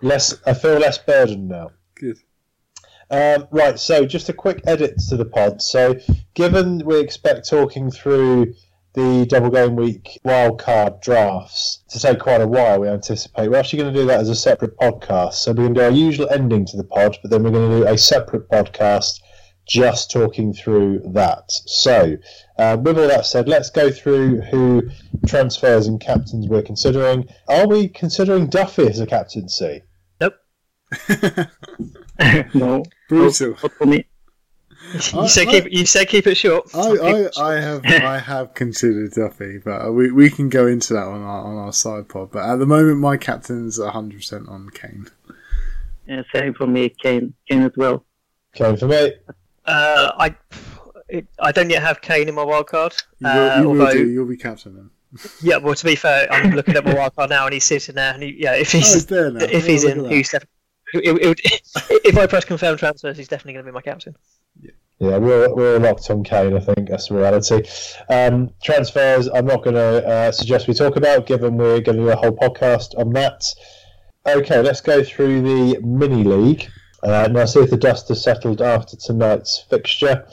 less. I feel less burdened now. Good. Um, right, so just a quick edit to the pod. So, given we expect talking through the double game week wildcard drafts to take quite a while, we anticipate. We're actually going to do that as a separate podcast. So we're going to do our usual ending to the pod, but then we're going to do a separate podcast just talking through that. So, uh, with all that said, let's go through who transfers and captains we're considering. Are we considering Duffy as a captaincy? Nope. *laughs* no. Brutal. Not for me. *laughs* you said keep you said keep it short. I, I, I have I have considered Duffy, but we, we can go into that on our on our side pod. But at the moment, my captain's hundred percent on Kane. Yeah, same for me, Kane, Kane as well. Kane for me. Uh, I it, I don't yet have Kane in my wild card. You will, uh, you although, do. You'll be captain then. *laughs* yeah, well, to be fair, I'm looking at my wild card now, and he's sitting there, and he, yeah, if he's, oh, he's there now. if he's in, he's definitely. It, it, *laughs* if I press confirm transfers, he's definitely going to be my captain. Yeah. Yeah, we're, we're locked on Kane, I think. That's the reality. Um, transfers, I'm not going to uh, suggest we talk about, given we're going to do a whole podcast on that. Okay, let's go through the mini league. Uh, now, see if the dust has settled after tonight's fixture.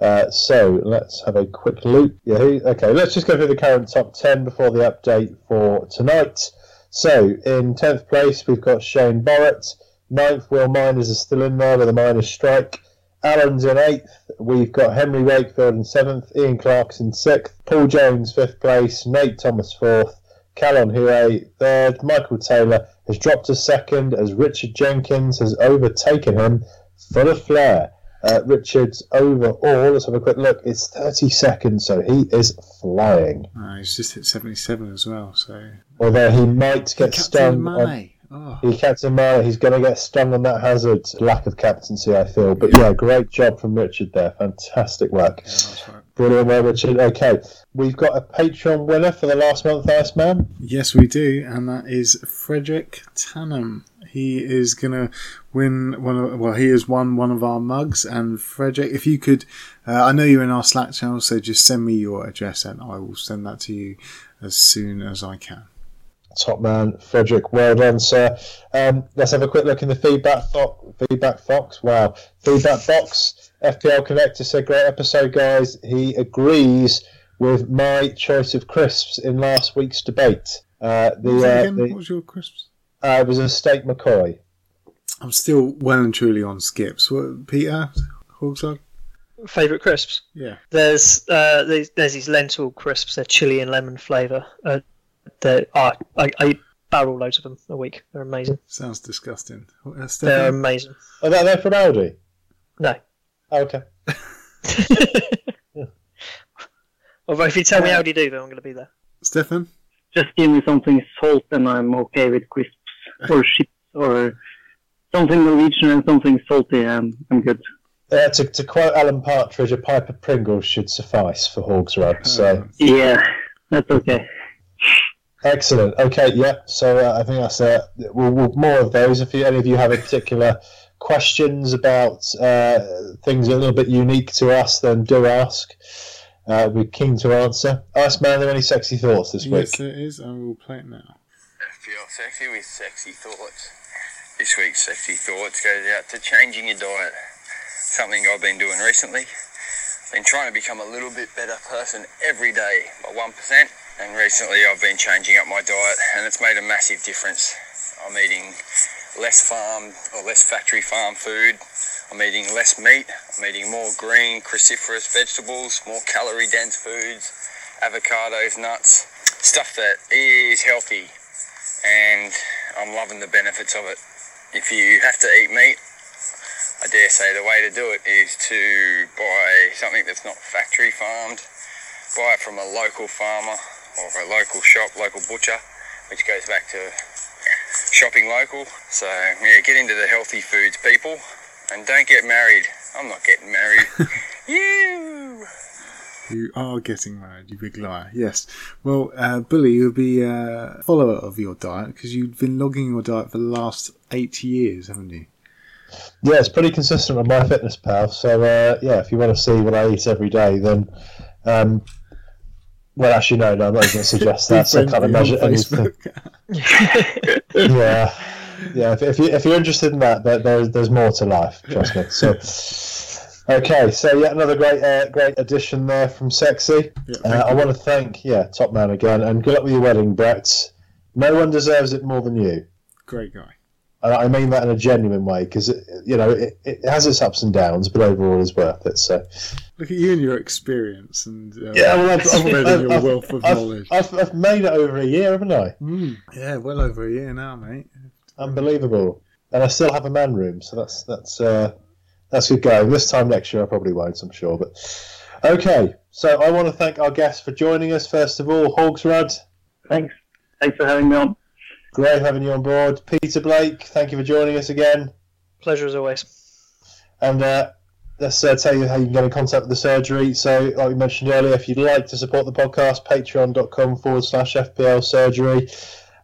Uh, so let's have a quick look. Yeah, okay, let's just go through the current top 10 before the update for tonight. So, in 10th place, we've got Shane Borrett. Ninth, Will Miners is still in there with a minus strike. Allen's in eighth. We've got Henry Wakefield in seventh, Ian Clarkson sixth, Paul Jones fifth place, Nate Thomas fourth, Callum Huey third, Michael Taylor has dropped to second as Richard Jenkins has overtaken him full of flair. Uh, Richard's overall, let's have a quick look, it's 30 seconds, so he is flying. Oh, he's just hit 77 as well, so. Although he might get stung. On, Oh. He captain Mara, he's going to get stung on that hazard. Lack of captaincy, I feel. But yeah, great job from Richard there. Fantastic work. Yeah, right. Brilliant work, Richard. Okay, we've got a Patreon winner for the last month, Iceman. Yes, we do, and that is Frederick Tannum. He is going to win one of, well, he has won one of our mugs. And Frederick, if you could, uh, I know you're in our Slack channel, so just send me your address and I will send that to you as soon as I can. Top man, Frederick. Well done, sir. Um, let's have a quick look in the feedback fo- feedback box. Wow, feedback box. FPL Connector said, "Great episode, guys." He agrees with my choice of crisps in last week's debate. Uh, the, What was, it uh, the what was your crisps? uh, it was a steak McCoy. I'm still well and truly on skips. What, Peter? Hogsrud? Favourite crisps? Yeah. There's uh, there's, there's these lentil crisps. They're chili and lemon flavour. Uh, they are I, I barrel loads of them a week. They're amazing. Sounds disgusting. Uh, They're Stefan? amazing. Oh, that they're from Aldi. No. Oh, okay. *laughs* Although if you tell me how do you do them, I'm going to be there. Stefan? Just give me something salt and I'm okay with crisps *laughs* or chips or something Norwegian and something salty. I'm, I'm good. Uh, to, to quote Alan Partridge, a pipe of Pringles should suffice for Hogsrud. So Yeah, that's okay. Excellent. Okay, yeah. So uh, I think that's uh, we'll, we'll, more of those. If you, any of you have a particular questions about uh, things a little bit unique to us, then do ask. Uh, we're keen to answer. Ask Iceman, are there any sexy thoughts this week? yes, there is. I will play it now. Feel sexy with sexy thoughts. This week's sexy thoughts goes out to changing your diet. Something I've been doing recently. Been trying to become a little bit better person every day by one percent. And recently I've been changing up my diet, and it's made a massive difference. I'm eating less farm or less factory farm food. I'm eating less meat. I'm eating more green, cruciferous vegetables, more calorie dense foods, avocados, nuts, stuff that is healthy and I'm loving the benefits of it. If you have to eat meat, I dare say the way to do it is to buy something that's not factory farmed, buy it from a local farmer or a local shop, local butcher, which goes back to shopping local. So yeah, get into the healthy foods, people, and don't get married. I'm not getting married. *laughs* you. You are getting married, you big liar. Yes. Well, uh, Bully, you'll be a follower of your diet because you've been logging your diet for the last eight years, haven't you? Yeah, it's pretty consistent on MyFitnessPal. So uh, yeah, if you want to see what I eat every day, then um, well, actually, no, no, I'm not going to suggest *laughs* that. so I can't Friend imagine anything. *laughs* *laughs* Yeah, yeah. If, if, you, if you're interested in that, there, there's there's more to life. Trust me. So, okay, so yeah, another great uh, great addition there from Sexy. Yeah, Uh, I want to thank yeah, top man again, and good luck with your wedding, Brett. No one deserves it more than you. Great guy. And I mean that in a genuine way because you know it, it has its ups and downs, but overall is worth it. So Look at you and your experience and uh, yeah, well, I've, I've, I've, your I've- wealth of I've- knowledge. I've, I've made it over a year, haven't I? Mm. Yeah, well over a year now, mate. Unbelievable. And I still have a man room, so that's that's uh, that's good going. This time next year, I probably won't, I'm sure. But okay, so I want to thank our guests for joining us. First of all, Hogsrud, Thanks. Thanks for having me on. Great having you on board. Peter Blake, thank you for joining us again. Pleasure as always. And uh, let's uh, tell you how you can get in contact with the surgery. So, like we mentioned earlier, if you'd like to support the podcast, patreon.com forward slash FPL surgery.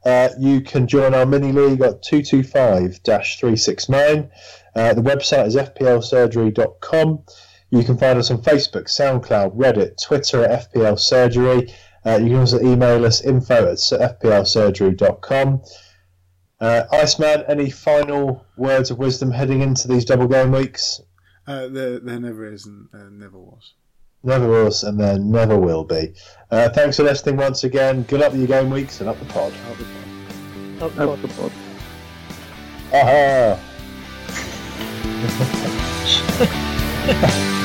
Uh, you can join our mini league at 225 369. Uh, the website is fplsurgery.com. You can find us on Facebook, SoundCloud, Reddit, Twitter at FPL Surgery. Uh, you can also email us info at fplsurgery.com. Uh, Iceman, any final words of wisdom heading into these double game weeks? Uh, there, there never is and uh, never was. Never was, and there never will be. Uh, thanks for listening once again. Good luck with your game weeks and up the pod. Out the pod. That's God. the pod. Aha! *laughs*